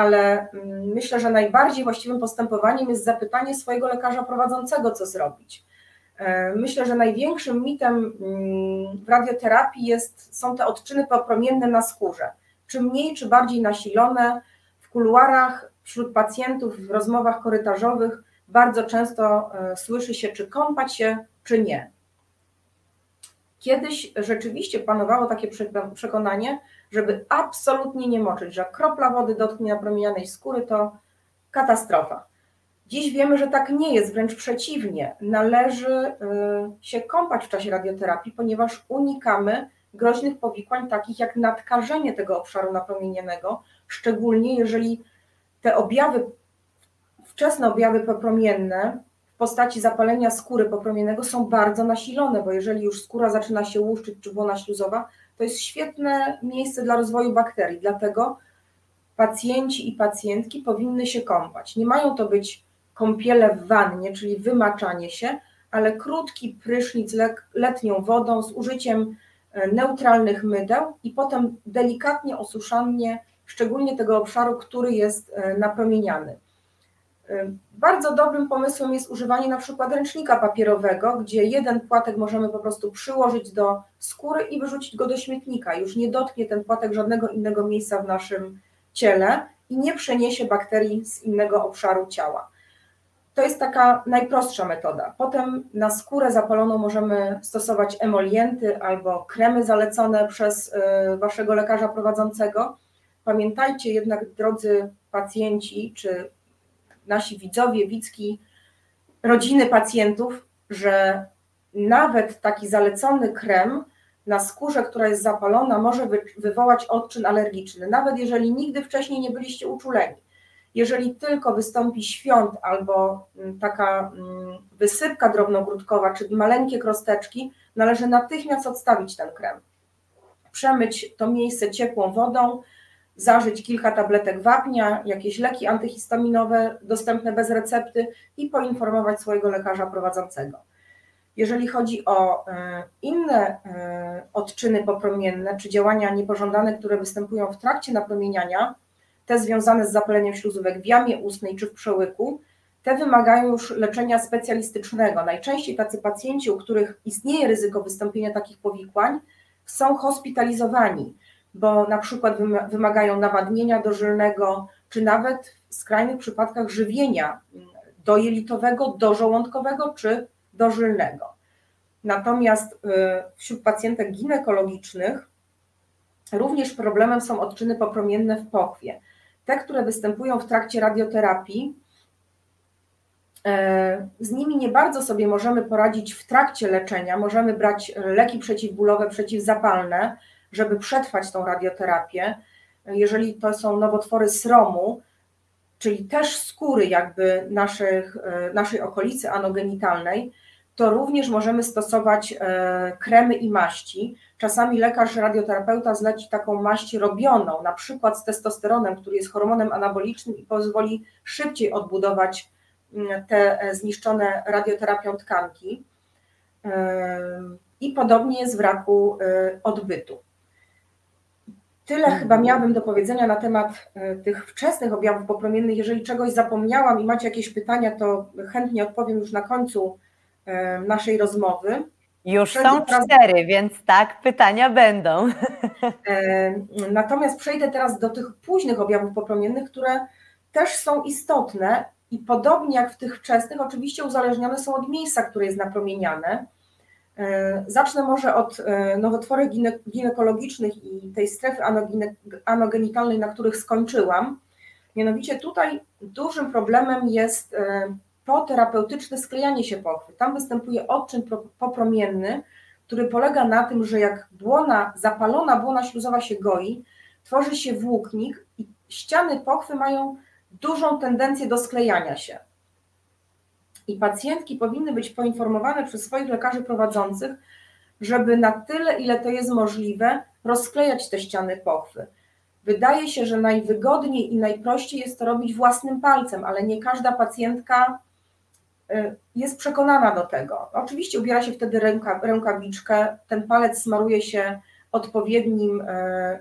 ale mm, myślę, że najbardziej właściwym postępowaniem jest zapytanie swojego lekarza prowadzącego, co zrobić. E, myślę, że największym mitem mm, w radioterapii jest, są te odczyny popromienne na skórze. Czy mniej, czy bardziej nasilone, w kuluarach, wśród pacjentów, w rozmowach korytarzowych bardzo często e, słyszy się, czy kąpać się, czy nie. Kiedyś rzeczywiście panowało takie przekonanie, żeby absolutnie nie moczyć, że kropla wody dotknie napromienianej skóry to katastrofa. Dziś wiemy, że tak nie jest, wręcz przeciwnie. Należy y, się kąpać w czasie radioterapii, ponieważ unikamy groźnych powikłań, takich jak nadkażenie tego obszaru napromienionego, szczególnie jeżeli te objawy, wczesne objawy popromienne w postaci zapalenia skóry popromiennego są bardzo nasilone, bo jeżeli już skóra zaczyna się łuszczyć czy błona śluzowa, to jest świetne miejsce dla rozwoju bakterii, dlatego pacjenci i pacjentki powinny się kąpać. Nie mają to być kąpiele w wannie, czyli wymaczanie się, ale krótki prysznic letnią wodą z użyciem e, neutralnych mydeł i potem delikatnie osuszanie, szczególnie tego obszaru, który jest e, napromieniany. E, bardzo dobrym pomysłem jest używanie na przykład ręcznika papierowego, gdzie jeden płatek możemy po prostu przyłożyć do skóry i wyrzucić go do śmietnika. Już nie dotknie ten płatek żadnego innego miejsca w naszym ciele i nie przeniesie bakterii z innego obszaru ciała. To jest taka najprostsza metoda. Potem na skórę zapaloną możemy stosować emolienty albo kremy zalecone przez y, waszego lekarza prowadzącego. Pamiętajcie jednak, drodzy pacjenci, czy nasi widzowie, widzki, rodziny pacjentów, że nawet taki zalecony krem na skórze, która jest zapalona, może wywołać odczyn alergiczny, nawet jeżeli nigdy wcześniej nie byliście uczuleni. Jeżeli tylko wystąpi świąt albo mm, taka mm, wysypka drobnogródkowa, czy maleńkie krosteczki, należy natychmiast odstawić ten krem. Przemyć to miejsce ciepłą wodą, zażyć kilka tabletek wapnia, jakieś leki antyhistaminowe dostępne bez recepty i poinformować swojego lekarza prowadzącego. Jeżeli chodzi o e, inne e, odczyny popromienne czy działania niepożądane, które występują w trakcie napromieniania, te związane z zapaleniem śluzówek w jamie ustnej czy w przełyku, te wymagają już leczenia specjalistycznego. Najczęściej tacy pacjenci, u których istnieje ryzyko wystąpienia takich powikłań, są hospitalizowani, bo na przykład wymagają nawadnienia dożylnego, czy nawet w skrajnych przypadkach żywienia dojelitowego, dożołądkowego czy dożylnego. Natomiast y, wśród pacjentek ginekologicznych również problemem są odczyny popromienne w pochwie te, które występują w trakcie radioterapii, e, z nimi nie bardzo sobie możemy poradzić w trakcie leczenia. Możemy brać leki przeciwbólowe, przeciwzapalne, żeby przetrwać tą radioterapię. Jeżeli to są nowotwory sromu, czyli też skóry jakby naszych, e, naszej okolicy anogenitalnej, to również możemy stosować e, kremy i maści. Czasami lekarz radioterapeuta zleci taką maść robioną, na przykład z testosteronem, który jest hormonem anabolicznym i pozwoli szybciej odbudować te e, zniszczone radioterapią tkanki. I podobnie jest w raku odbytu. Tyle chyba miałabym do powiedzenia na temat tych wczesnych objawów popromiennych. Jeżeli czegoś zapomniałam i macie jakieś pytania, to chętnie odpowiem już na końcu E, naszej rozmowy. Już są cztery, więc tak, pytania będą. E, natomiast przejdę teraz do tych późnych objawów popromiennych, które też są istotne i podobnie jak w tych wczesnych, oczywiście uzależnione są od miejsca, które jest napromieniane. E, zacznę może od nowotworów ginekologicznych i tej strefy anogenitalnej, na których skończyłam. Mianowicie tutaj dużym problemem jest poterapeutyczne sklejanie się pochwy. Tam występuje odczyn popromienny, który polega na tym, że jak błona, zapalona błona śluzowa się goi, tworzy się włóknik i ściany pochwy mają dużą tendencję do sklejania się. I pacjentki powinny być poinformowane przez swoich lekarzy prowadzących, żeby na tyle, ile to jest możliwe, rozklejać te ściany pochwy. Wydaje się, że najwygodniej i najprościej jest to robić własnym palcem, ale nie każda pacjentka y, jest przekonana do tego. Oczywiście ubiera się wtedy ręka, rękawiczkę, ten palec smaruje się odpowiednim y,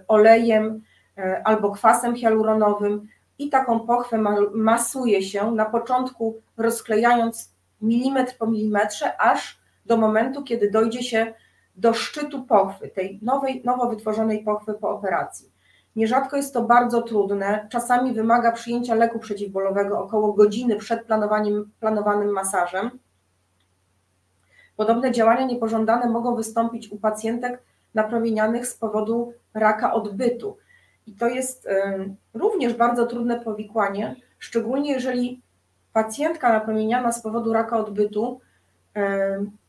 olejem y, albo kwasem hialuronowym i taką pochwę masuje się na początku rozklejając milimetr po milimetrze, aż do momentu, kiedy dojdzie się do szczytu pochwy, tej nowej, nowo wytworzonej pochwy po operacji. Nierzadko jest to bardzo trudne, czasami wymaga przyjęcia leku przeciwbólowego około godziny przed planowanym masażem. Podobne działania niepożądane mogą wystąpić u pacjentek napromienianych z powodu raka odbytu. I to jest również bardzo trudne powikłanie, szczególnie jeżeli pacjentka napromieniana z powodu raka odbytu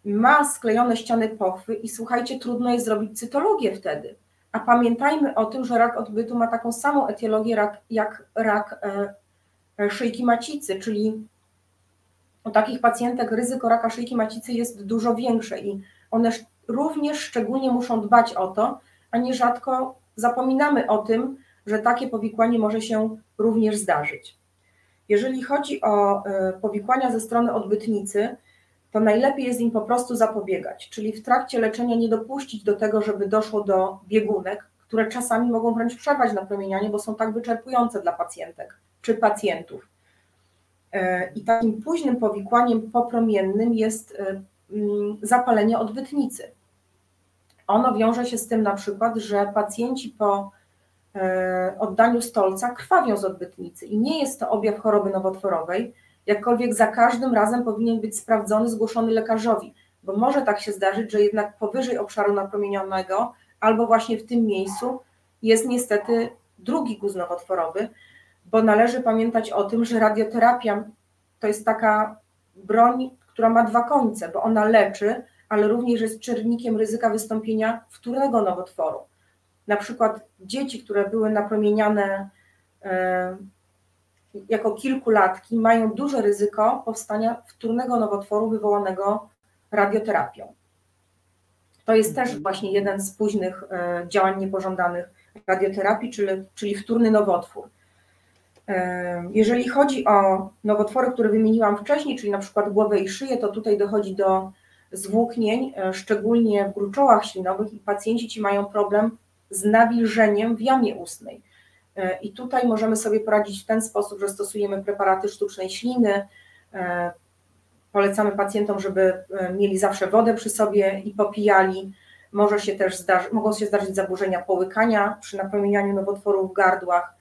ma sklejone ściany pochwy i słuchajcie, trudno jest zrobić cytologię wtedy. A pamiętajmy o tym, że rak odbytu ma taką samą etiologię jak rak e, e, szyjki macicy, czyli u takich pacjentek ryzyko raka szyjki macicy jest dużo większe i one również szczególnie muszą dbać o to, a nierzadko zapominamy o tym, że takie powikłanie może się również zdarzyć. Jeżeli chodzi o e, powikłania ze strony odbytnicy, to najlepiej jest im po prostu zapobiegać, czyli w trakcie leczenia nie dopuścić do tego, żeby doszło do biegunek, które czasami mogą wręcz przerwać napromienianie, bo są tak wyczerpujące dla pacjentek czy pacjentów. E, I takim późnym powikłaniem popromiennym jest e, mm, zapalenie odbytnicy. Ono wiąże się z tym na przykład, że pacjenci po e, oddaniu stolca krwawią z odbytnicy i nie jest to objaw choroby nowotworowej, jakkolwiek za każdym razem powinien być sprawdzony, zgłoszony lekarzowi, bo może tak się zdarzyć, że jednak powyżej obszaru napromienionego albo właśnie w tym miejscu jest niestety drugi guz nowotworowy, bo należy pamiętać o tym, że radioterapia to jest taka broń, która ma dwa końce, bo ona leczy, ale również jest czynnikiem ryzyka wystąpienia wtórnego nowotworu. Na przykład dzieci, które były napromieniane e, jako kilkulatki mają duże ryzyko powstania wtórnego nowotworu wywołanego radioterapią. To jest też mhm. właśnie jeden z późnych e, działań niepożądanych radioterapii, czyli, czyli wtórny nowotwór. E, jeżeli chodzi o nowotwory, które wymieniłam wcześniej, czyli na przykład głowę i szyję, to tutaj dochodzi do zwłóknień, e, szczególnie w gruczołach ślinowych i pacjenci ci mają problem z nawilżeniem w jamie ustnej. E, I tutaj możemy sobie poradzić w ten sposób, że stosujemy preparaty sztucznej śliny. E, polecamy pacjentom, żeby mieli zawsze wodę przy sobie i popijali. Może się też zdarzy, mogą się zdarzyć zaburzenia połykania przy napełnianiu nowotworów w gardłach,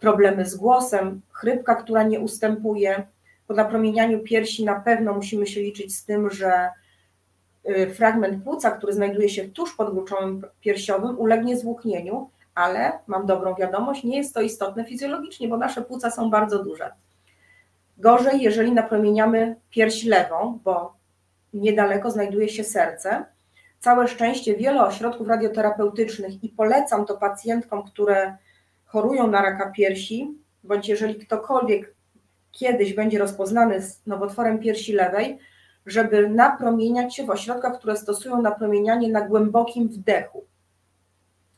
problemy z głosem, chrypka, która nie ustępuje. Po napromienianiu piersi na pewno musimy się liczyć z tym, że fragment płuca, który znajduje się tuż pod gruczołem piersiowym, ulegnie zwłóknieniu, ale mam dobrą wiadomość, nie jest to istotne fizjologicznie, bo nasze płuca są bardzo duże. Gorzej, jeżeli napromieniamy pierś lewą, bo niedaleko znajduje się serce. Całe szczęście wiele ośrodków radioterapeutycznych i polecam to pacjentkom, które chorują na raka piersi, bądź jeżeli ktokolwiek kiedyś będzie rozpoznany z nowotworem piersi lewej, żeby napromieniać się w ośrodkach, które stosują napromienianie na głębokim wdechu.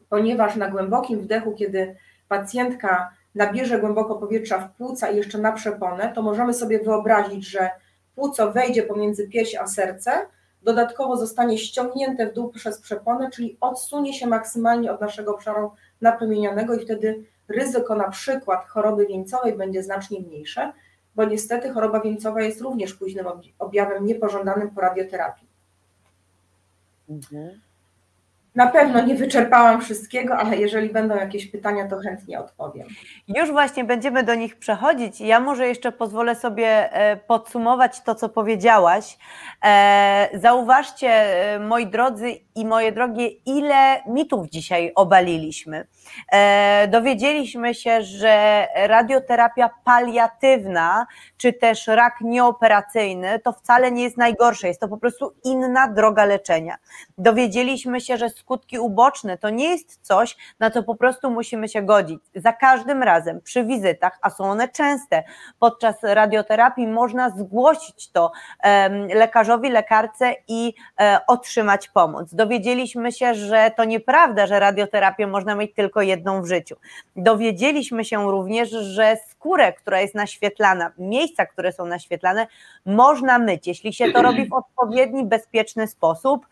Ponieważ na głębokim wdechu, kiedy pacjentka nabierze głęboko powietrza w płuca i jeszcze na przeponę, to możemy sobie wyobrazić, że płuco wejdzie pomiędzy pierś a serce, dodatkowo zostanie ściągnięte w dół przez przeponę, czyli odsunie się maksymalnie od naszego obszaru napromienionego i wtedy ryzyko na przykład choroby wieńcowej będzie znacznie mniejsze, bo niestety choroba wieńcowa jest również późnym objawem niepożądanym po radioterapii. Mhm. Na pewno nie wyczerpałam wszystkiego, ale jeżeli będą jakieś pytania, to chętnie odpowiem. Już właśnie będziemy do nich przechodzić. Ja może jeszcze pozwolę sobie e, podsumować to, co powiedziałaś. E, zauważcie, e, moi drodzy i moje drogie, ile mitów dzisiaj obaliliśmy. E, dowiedzieliśmy się, że radioterapia paliatywna, czy też rak nieoperacyjny, to wcale nie jest najgorsze, jest to po prostu inna droga leczenia. Dowiedzieliśmy się, że skutki uboczne to nie jest coś, na co po prostu musimy się godzić. Za każdym razem przy wizytach, a są one częste, podczas radioterapii można zgłosić to lekarzowi, lekarce i e, otrzymać pomoc. Dowiedzieliśmy się, że to nieprawda, że radioterapię można mieć tylko jedną w życiu. Dowiedzieliśmy się również, że skórę, która jest naświetlana, miejsca, które są naświetlane, można myć. Jeśli się to robi w odpowiedni, bezpieczny sposób,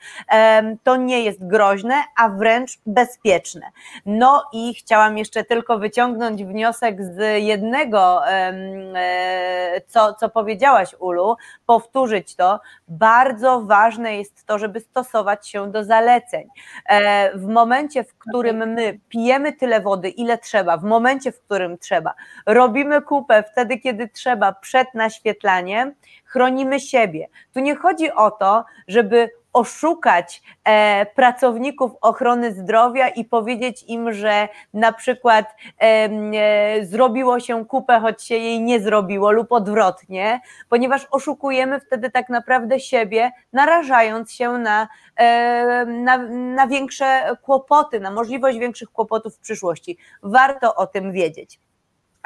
to nie jest groźne, a wręcz bezpieczne. No i chciałam jeszcze tylko wyciągnąć wniosek z jednego, e, co, co powiedziałaś, Ulu, powtórzyć to. Bardzo ważne jest to, żeby stosować się do zaleceń. E, w momencie, w którym my pijemy tyle wody, ile trzeba, w momencie, w którym trzeba, robimy kupę wtedy, kiedy trzeba, przed naświetlaniem, chronimy siebie. Tu nie chodzi o to, żeby oszukać e, pracowników ochrony zdrowia i powiedzieć im, że na przykład e, e, zrobiło się kupę, choć się jej nie zrobiło, lub odwrotnie, ponieważ oszukujemy wtedy tak naprawdę siebie, narażając się na, e, na, na większe kłopoty, na możliwość większych kłopotów w przyszłości. Warto o tym wiedzieć.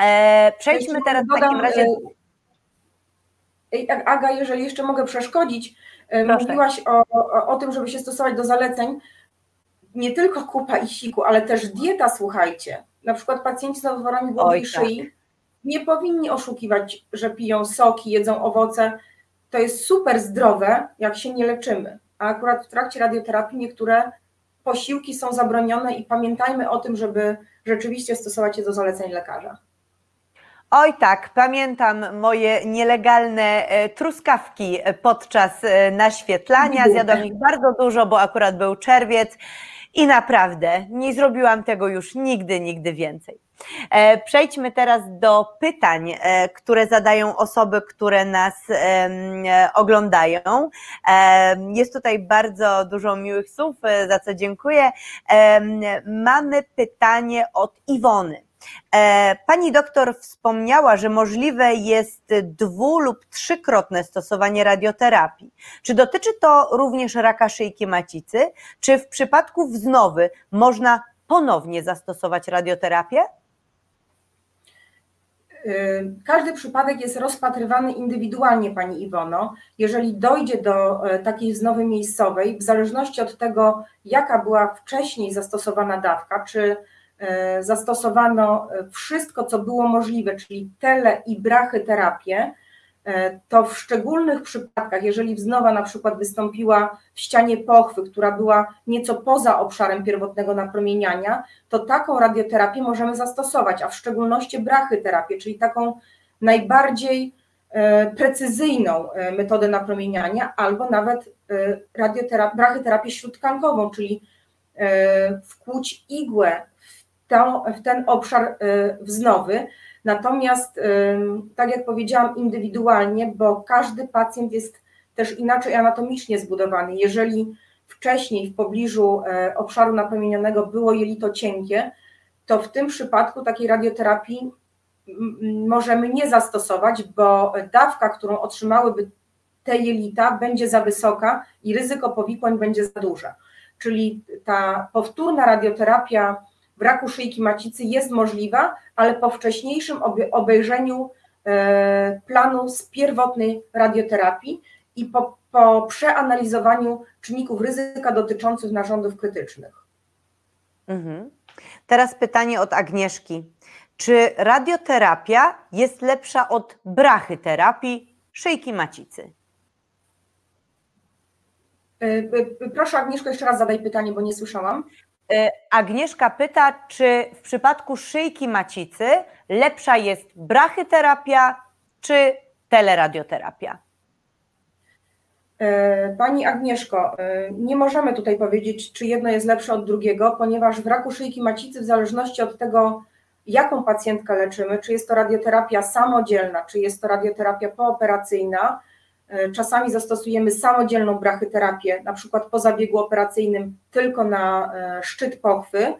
E, przejdźmy teraz w takim razie. E, Aga, jeżeli jeszcze mogę przeszkodzić, E, Proszę. Mówiłaś o, o, o tym, żeby się stosować do zaleceń. Nie tylko kupa i siku, ale też dieta, słuchajcie. Na przykład pacjenci z nowotworami głowy i szyi tak. nie powinni oszukiwać, że piją soki, jedzą owoce. To jest super zdrowe, jak się nie leczymy. A akurat w trakcie radioterapii niektóre posiłki są zabronione i pamiętajmy o tym, żeby rzeczywiście stosować się do zaleceń lekarza. Oj tak, pamiętam moje nielegalne e, truskawki podczas e, naświetlania. Zjadłam ich bardzo dużo, bo akurat był czerwiec i naprawdę nie zrobiłam tego już nigdy, nigdy więcej. E, przejdźmy teraz do pytań, które zadają osoby, które nas oglądają. Jest tutaj bardzo dużo miłych słów, za co dziękuję. Mamy pytanie od Iwony. E, pani doktor wspomniała, że możliwe jest dwu lub trzykrotne stosowanie radioterapii. Czy dotyczy to również raka szyjki macicy? Czy w przypadku wznowy można ponownie zastosować radioterapię? E, każdy przypadek jest rozpatrywany indywidualnie, Pani Iwono. Jeżeli dojdzie do e, takiej wznowy miejscowej, w zależności od tego, jaka była wcześniej zastosowana dawka, czy zastosowano e, wszystko, co było możliwe, czyli tele i brachyterapię, e, to w szczególnych przypadkach, jeżeli wznowa na przykład wystąpiła w ścianie pochwy, która była nieco poza obszarem pierwotnego napromieniania, to taką radioterapię możemy zastosować, a w szczególności brachyterapię, czyli taką najbardziej precyzyjną metodę napromieniania, albo nawet radioterapię, brachyterapię śródkankową, czyli wkłuć igłę tą, w ten obszar y, wznowy. Natomiast, tak jak powiedziałam, indywidualnie, bo każdy pacjent jest też inaczej anatomicznie zbudowany. Jeżeli wcześniej w pobliżu e, obszaru napromienionego było jelito cienkie, to w tym przypadku takiej radioterapii możemy nie zastosować, bo dawka, którą otrzymałyby te jelita, będzie za wysoka i ryzyko powikłań będzie za duże. Czyli ta powtórna radioterapia w raku szyjki macicy jest możliwa, ale po wcześniejszym obejrzeniu e, planu z pierwotnej radioterapii i po, po przeanalizowaniu czynników ryzyka dotyczących narządów krytycznych. Mhm. Teraz pytanie od Agnieszki. Czy radioterapia jest lepsza od brachyterapii szyjki macicy? E, e, proszę Agnieszko, jeszcze raz zadaj pytanie, bo nie słyszałam. E, Agnieszka pyta, czy w przypadku szyjki macicy lepsza jest brachyterapia czy teleradioterapia? E, pani Agnieszko, e, nie możemy tutaj powiedzieć, czy jedno jest lepsze od drugiego, ponieważ w raku szyjki macicy, w zależności od tego, jaką pacjentkę leczymy, czy jest to radioterapia samodzielna, czy jest to radioterapia pooperacyjna, czasami zastosujemy samodzielną brachyterapię, na przykład po zabiegu operacyjnym tylko na e, szczyt pochwy,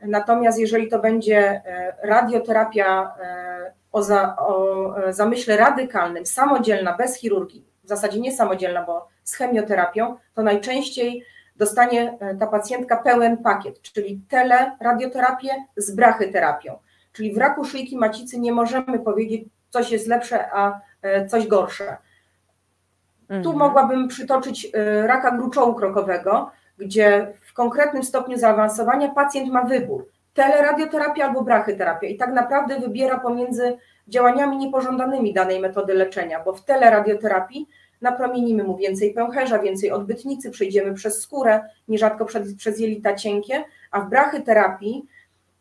Natomiast jeżeli to będzie radioterapia o, za, o zamyśle radykalnym, samodzielna, bez chirurgii, w zasadzie nie samodzielna, bo z chemioterapią, to najczęściej dostanie ta pacjentka pełen pakiet, czyli teleradioterapię z brachyterapią. Czyli w raku szyjki macicy nie możemy powiedzieć, coś jest lepsze, a coś gorsze. Mhm. Tu mogłabym przytoczyć y, raka gruczołu krokowego, gdzie w konkretnym stopniu zaawansowania pacjent ma wybór teleradioterapia albo brachyterapia i tak naprawdę wybiera pomiędzy działaniami niepożądanymi danej metody leczenia, bo w teleradioterapii napromienimy mu więcej pęcherza, więcej odbytnicy, przejdziemy przez skórę, nierzadko przez, przez jelita cienkie, a w brachyterapii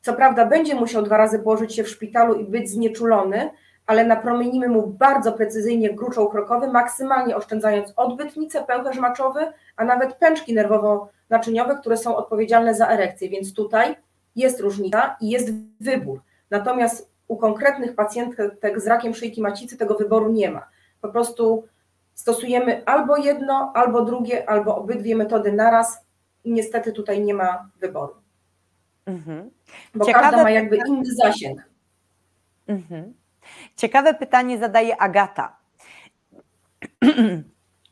co prawda będzie musiał dwa razy położyć się w szpitalu i być znieczulony, ale napromienimy mu bardzo precyzyjnie gruczoł krokowy, maksymalnie oszczędzając odbytnicę, pęcherz maczowy, a nawet pęczki nerwowo-naczyniowe, które są odpowiedzialne za erekcję, więc tutaj jest różnica i jest wybór. Natomiast u konkretnych pacjentek z rakiem szyjki macicy tego wyboru nie ma. Po prostu stosujemy albo jedno, albo drugie, albo obydwie metody naraz i niestety tutaj nie ma wyboru. Mhm. Bo Ciekawe każda ma jakby inny zasięg. Mhm. Ciekawe pytanie zadaje Agata.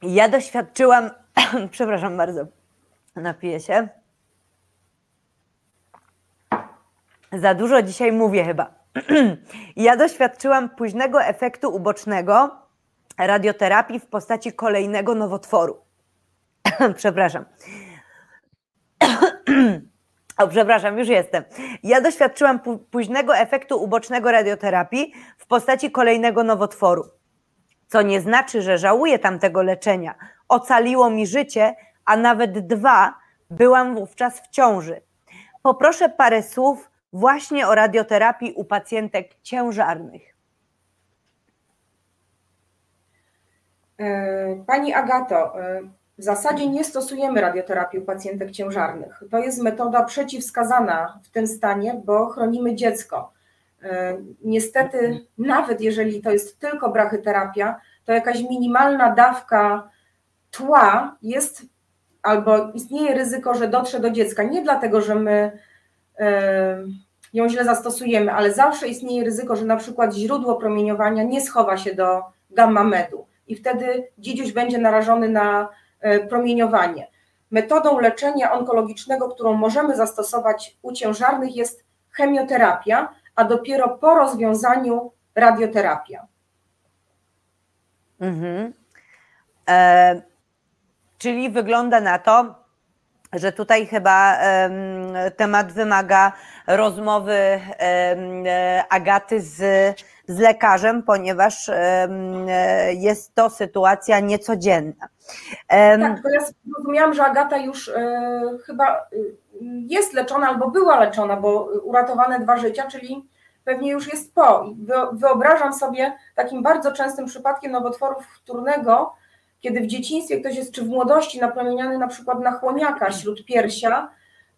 Ja doświadczyłam, przepraszam bardzo, napiję się. Za dużo dzisiaj mówię chyba. Ja doświadczyłam późnego efektu ubocznego radioterapii w postaci kolejnego nowotworu. przepraszam. O, przepraszam, już jestem. Ja doświadczyłam późnego efektu ubocznego radioterapii w postaci kolejnego nowotworu. Co nie znaczy, że żałuję tamtego leczenia. Ocaliło mi życie, a nawet dwa byłam wówczas w ciąży. Poproszę parę słów właśnie o radioterapii u pacjentek ciężarnych. E, pani Agato, e, w zasadzie nie stosujemy radioterapii u pacjentek ciężarnych. To jest metoda przeciwwskazana w tym stanie, bo chronimy dziecko. E, niestety, nawet jeżeli to jest tylko brachyterapia, to jakaś minimalna dawka tła jest albo istnieje ryzyko, że dotrze do dziecka. Nie dlatego, że my e, ją źle zastosujemy, ale zawsze istnieje ryzyko, że na przykład źródło promieniowania nie schowa się do gamma medu i wtedy dzidziuś będzie narażony na promieniowanie. Metodą leczenia onkologicznego, którą możemy zastosować u ciężarnych jest chemioterapia, a dopiero po rozwiązaniu radioterapia. Mhm. E, czyli wygląda na to, że tutaj chyba temat wymaga rozmowy e, Agaty z, z lekarzem, ponieważ jest to sytuacja niecodzienna. Tak, ja zrozumiałam, że Agata już e, chyba y, jest leczona albo była leczona, bo uratowane dwa życia, czyli pewnie już jest po. Wyobrażam sobie takim bardzo częstym przypadkiem nowotworu wtórnego, kiedy w dzieciństwie ktoś jest czy w młodości napromieniany na przykład na chłoniaka śródpiersia,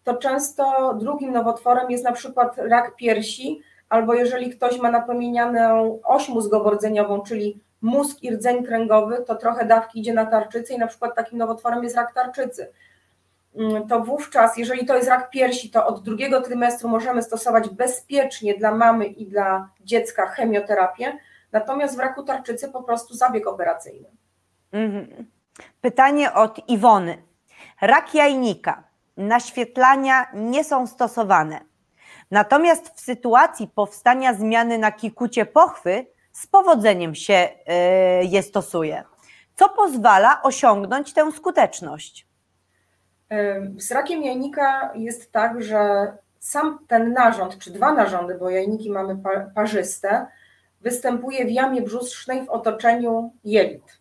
to często drugim nowotworem jest na przykład rak piersi, albo jeżeli ktoś ma napromienianą oś mózgowo-rdzeniową, czyli mózg i rdzeń kręgowy, to trochę dawki idzie na tarczycę i na przykład takim nowotworem jest rak tarczycy. Mm, to wówczas, jeżeli to jest rak piersi, to od drugiego trymestru możemy stosować bezpiecznie dla mamy i dla dziecka chemioterapię, natomiast w raku tarczycy po prostu zabieg operacyjny. Mhm. Pytanie od Iwony. Rak jajnika, naświetlania nie są stosowane. Natomiast w sytuacji powstania zmiany na kikucie pochwy z powodzeniem się y, je stosuje, co pozwala osiągnąć tę skuteczność. Z rakiem jajnika jest tak, że sam ten narząd, czy dwa narządy, bo jajniki mamy parzyste, występuje w jamie brzusznej w otoczeniu jelit.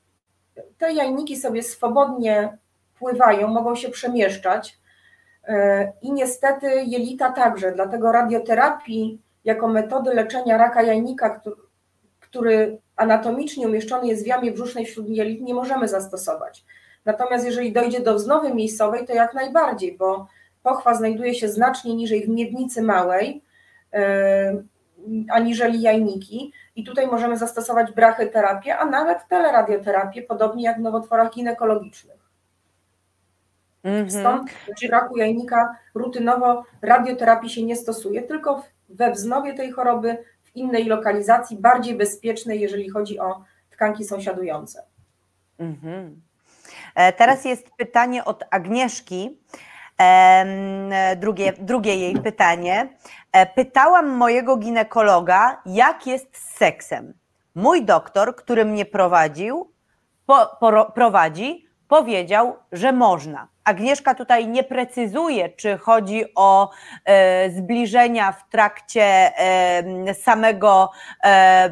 Te jajniki sobie swobodnie pływają, mogą się przemieszczać e, i niestety jelita także, dlatego radioterapii jako metody leczenia raka jajnika, który anatomicznie umieszczony jest w jamie brzusznej wśród jelit, nie możemy zastosować. Natomiast jeżeli dojdzie do wznowy miejscowej, to jak najbardziej, bo pochwa znajduje się znacznie niżej w miednicy małej, yy, aniżeli jajniki i tutaj możemy zastosować brachyterapię, a nawet teleradioterapię, podobnie jak w nowotworach ginekologicznych. Mhm. Stąd w braku jajnika rutynowo radioterapii się nie stosuje, tylko we wznowie tej choroby, w innej lokalizacji, bardziej bezpiecznej, jeżeli chodzi o tkanki sąsiadujące. Mhm. E, teraz jest pytanie od Agnieszki. Drugie, drugie jej pytanie. E, pytałam mojego ginekologa, jak jest z seksem. Mój doktor, który mnie prowadził, po, po, prowadzi, powiedział, że można. Agnieszka tutaj nie precyzuje, czy chodzi o e, zbliżenia w trakcie e, samego e,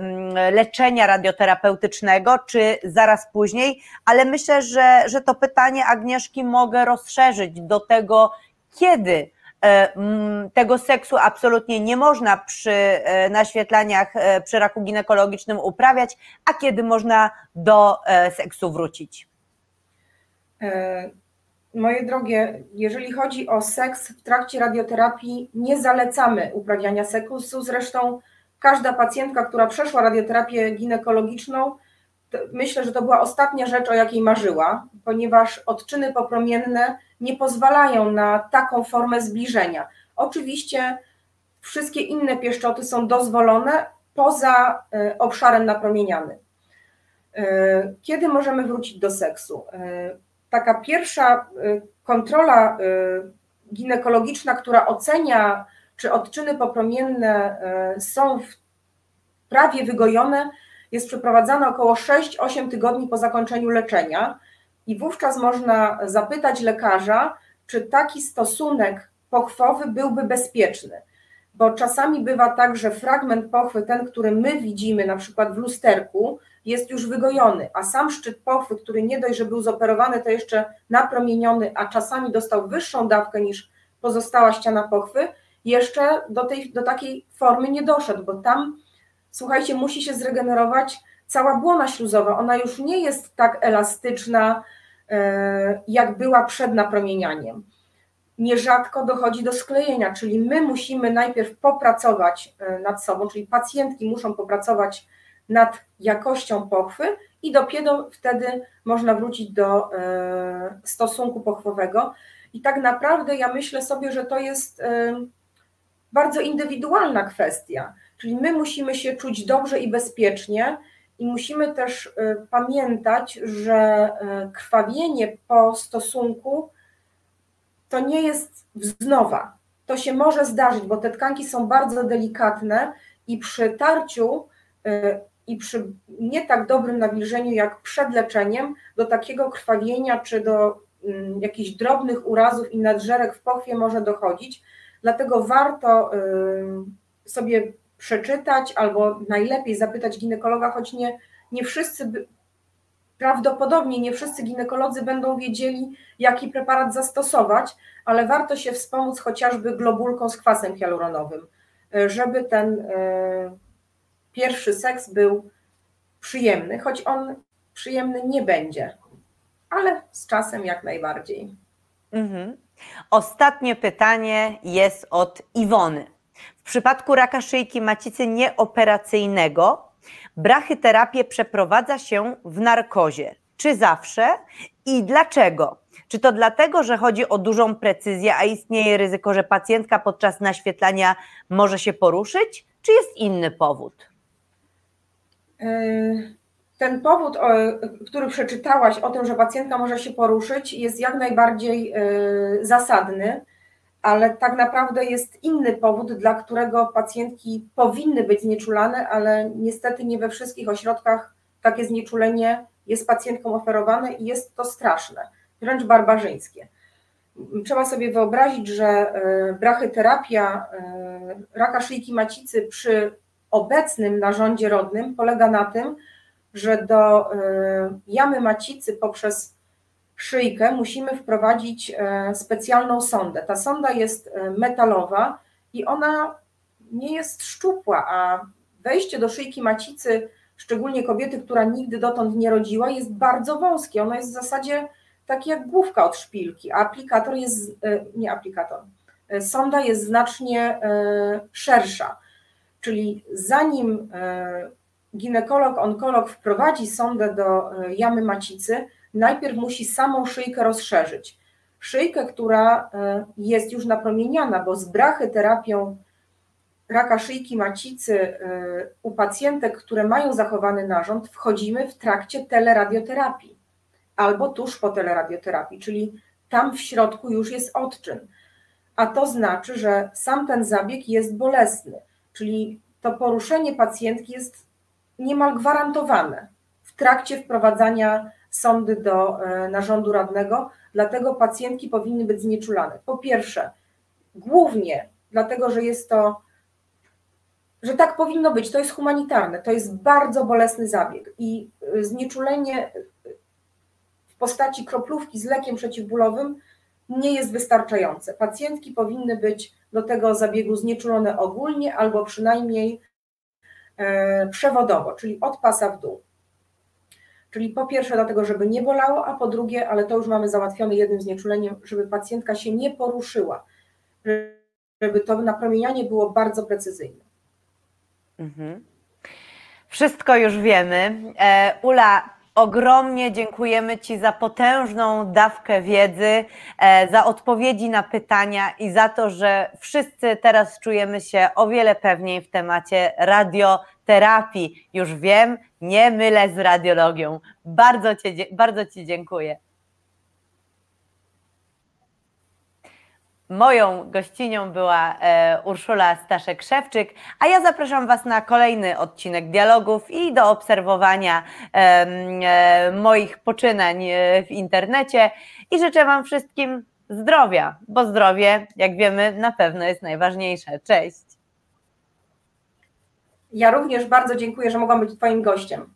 leczenia radioterapeutycznego, czy zaraz później, ale myślę, że, że to pytanie Agnieszki mogę rozszerzyć do tego, kiedy e, tego seksu absolutnie nie można przy e, naświetlaniach e, przy raku ginekologicznym uprawiać, a kiedy można do seksu wrócić. Moje drogie, jeżeli chodzi o seks w trakcie radioterapii, nie zalecamy uprawiania seksu. Zresztą każda pacjentka, która przeszła radioterapię ginekologiczną, myślę, że to była ostatnia rzecz, o jakiej marzyła, ponieważ odczyny popromienne nie pozwalają na taką formę zbliżenia. Oczywiście wszystkie inne pieszczoty są dozwolone poza e, obszarem napromienianym. E, kiedy możemy wrócić do seksu? Taka pierwsza y, kontrola y, ginekologiczna, która ocenia, czy odczyny popromienne y, są prawie wygojone, jest przeprowadzana około 6-8 tygodni po zakończeniu leczenia i wówczas można zapytać lekarza, czy taki stosunek pochwowy byłby bezpieczny. Bo czasami bywa tak, że fragment pochwy, ten, który my widzimy na przykład w lusterku, jest już wygojony, a sam szczyt pochwy, który nie dość, że był zoperowany, to jeszcze napromieniony, a czasami dostał wyższą dawkę niż pozostała ściana pochwy, jeszcze do, tej, do takiej formy nie doszedł, bo tam, słuchajcie, musi się zregenerować cała błona śluzowa. Ona już nie jest tak elastyczna, e, jak była przed napromienianiem. Nierzadko dochodzi do sklejenia, czyli my musimy najpierw popracować e, nad sobą, czyli pacjentki muszą popracować nad jakością pochwy i dopiero wtedy można wrócić do e, stosunku pochwowego. I tak naprawdę ja myślę sobie, że to jest e, bardzo indywidualna kwestia, czyli my musimy się czuć dobrze i bezpiecznie i musimy też e, pamiętać, że krwawienie po stosunku to nie jest wznowa. To się może zdarzyć, bo te tkanki są bardzo delikatne i przy tarciu i przy nie tak dobrym nawilżeniu jak przed leczeniem do takiego krwawienia czy do mm, jakichś drobnych urazów i nadżerek w pochwie może dochodzić. Dlatego warto sobie przeczytać albo najlepiej zapytać ginekologa, choć nie, nie wszyscy, prawdopodobnie nie wszyscy ginekolodzy będą wiedzieli, jaki preparat zastosować, ale warto się wspomóc chociażby globulką z kwasem hialuronowym, żeby ten pierwszy seks był przyjemny, choć on przyjemny nie będzie, ale z czasem jak najbardziej. Mhm. Ostatnie pytanie jest od Iwony. W przypadku raka szyjki macicy nieoperacyjnego brachyterapię przeprowadza się w narkozie. Czy zawsze i dlaczego? Czy to dlatego, że chodzi o dużą precyzję, a istnieje ryzyko, że pacjentka podczas naświetlania może się poruszyć, czy jest inny powód? Yy, ten powód, który przeczytałaś o tym, że pacjentka może się poruszyć, jest jak najbardziej yy, zasadny, ale tak naprawdę jest inny powód, dla którego pacjentki powinny być znieczulane, ale niestety nie we wszystkich ośrodkach takie znieczulenie jest pacjentkom oferowane i jest to straszne, wręcz barbarzyńskie. Trzeba sobie wyobrazić, że yy, brachyterapia raka szyjki macicy przy obecnym narządzie rodnym polega na tym, że do y, jamy macicy poprzez szyjkę musimy wprowadzić y, specjalną sondę. Ta sonda jest y, metalowa i ona nie jest szczupła, a wejście do szyjki macicy, szczególnie kobiety, która nigdy dotąd nie rodziła, jest bardzo wąskie. Ono jest w zasadzie takie jak główka od szpilki, a aplikator jest, nie aplikator, sonda jest znacznie szersza. Czyli zanim e, ginekolog, onkolog wprowadzi sondę do e, jamy macicy, najpierw musi samą szyjkę rozszerzyć. szyjkę, która e, jest już napromieniana, bo z brachyterapią raka szyjki macicy u pacjentek, które mają zachowany narząd, wchodzimy w trakcie teleradioterapii albo tuż po teleradioterapii, czyli tam w środku już jest odczyn. A to znaczy, że sam ten zabieg jest bolesny, czyli to poruszenie pacjentki jest niemal gwarantowane w trakcie wprowadzania sondy do e, narządu radnego, dlatego pacjentki powinny być znieczulane. Po pierwsze, głównie dlatego, że jest to, że tak powinno być, to jest humanitarne, to jest bardzo bolesny zabieg i e, znieczulenie w postaci kroplówki z lekiem przeciwbólowym nie jest wystarczające. Pacjentki powinny być do tego zabiegu znieczulone ogólnie albo przynajmniej e, przewodowo, czyli od pasa w dół. Czyli po pierwsze dlatego, żeby nie bolało, a po drugie, ale to już mamy załatwione jednym znieczuleniem, żeby pacjentka się nie poruszyła, żeby to napromienianie było bardzo precyzyjne. Mhm. Wszystko już wiemy. E, Ula, ogromnie dziękujemy Ci za potężną dawkę wiedzy, e, za odpowiedzi na pytania i za to, że wszyscy teraz czujemy się o wiele pewniej w temacie radioterapii. Już wiem, nie mylę z radiologią. Bardzo, cię, bardzo Ci dziękuję. Moją gościnią była e, Urszula Staszek-Szewczyk, a ja zapraszam Was na kolejny odcinek dialogów i do obserwowania e, moich poczynań e, w internecie i życzę Wam wszystkim zdrowia, bo zdrowie, jak wiemy, na pewno jest najważniejsze. Cześć. Ja również bardzo dziękuję, że mogłam być Twoim gościem.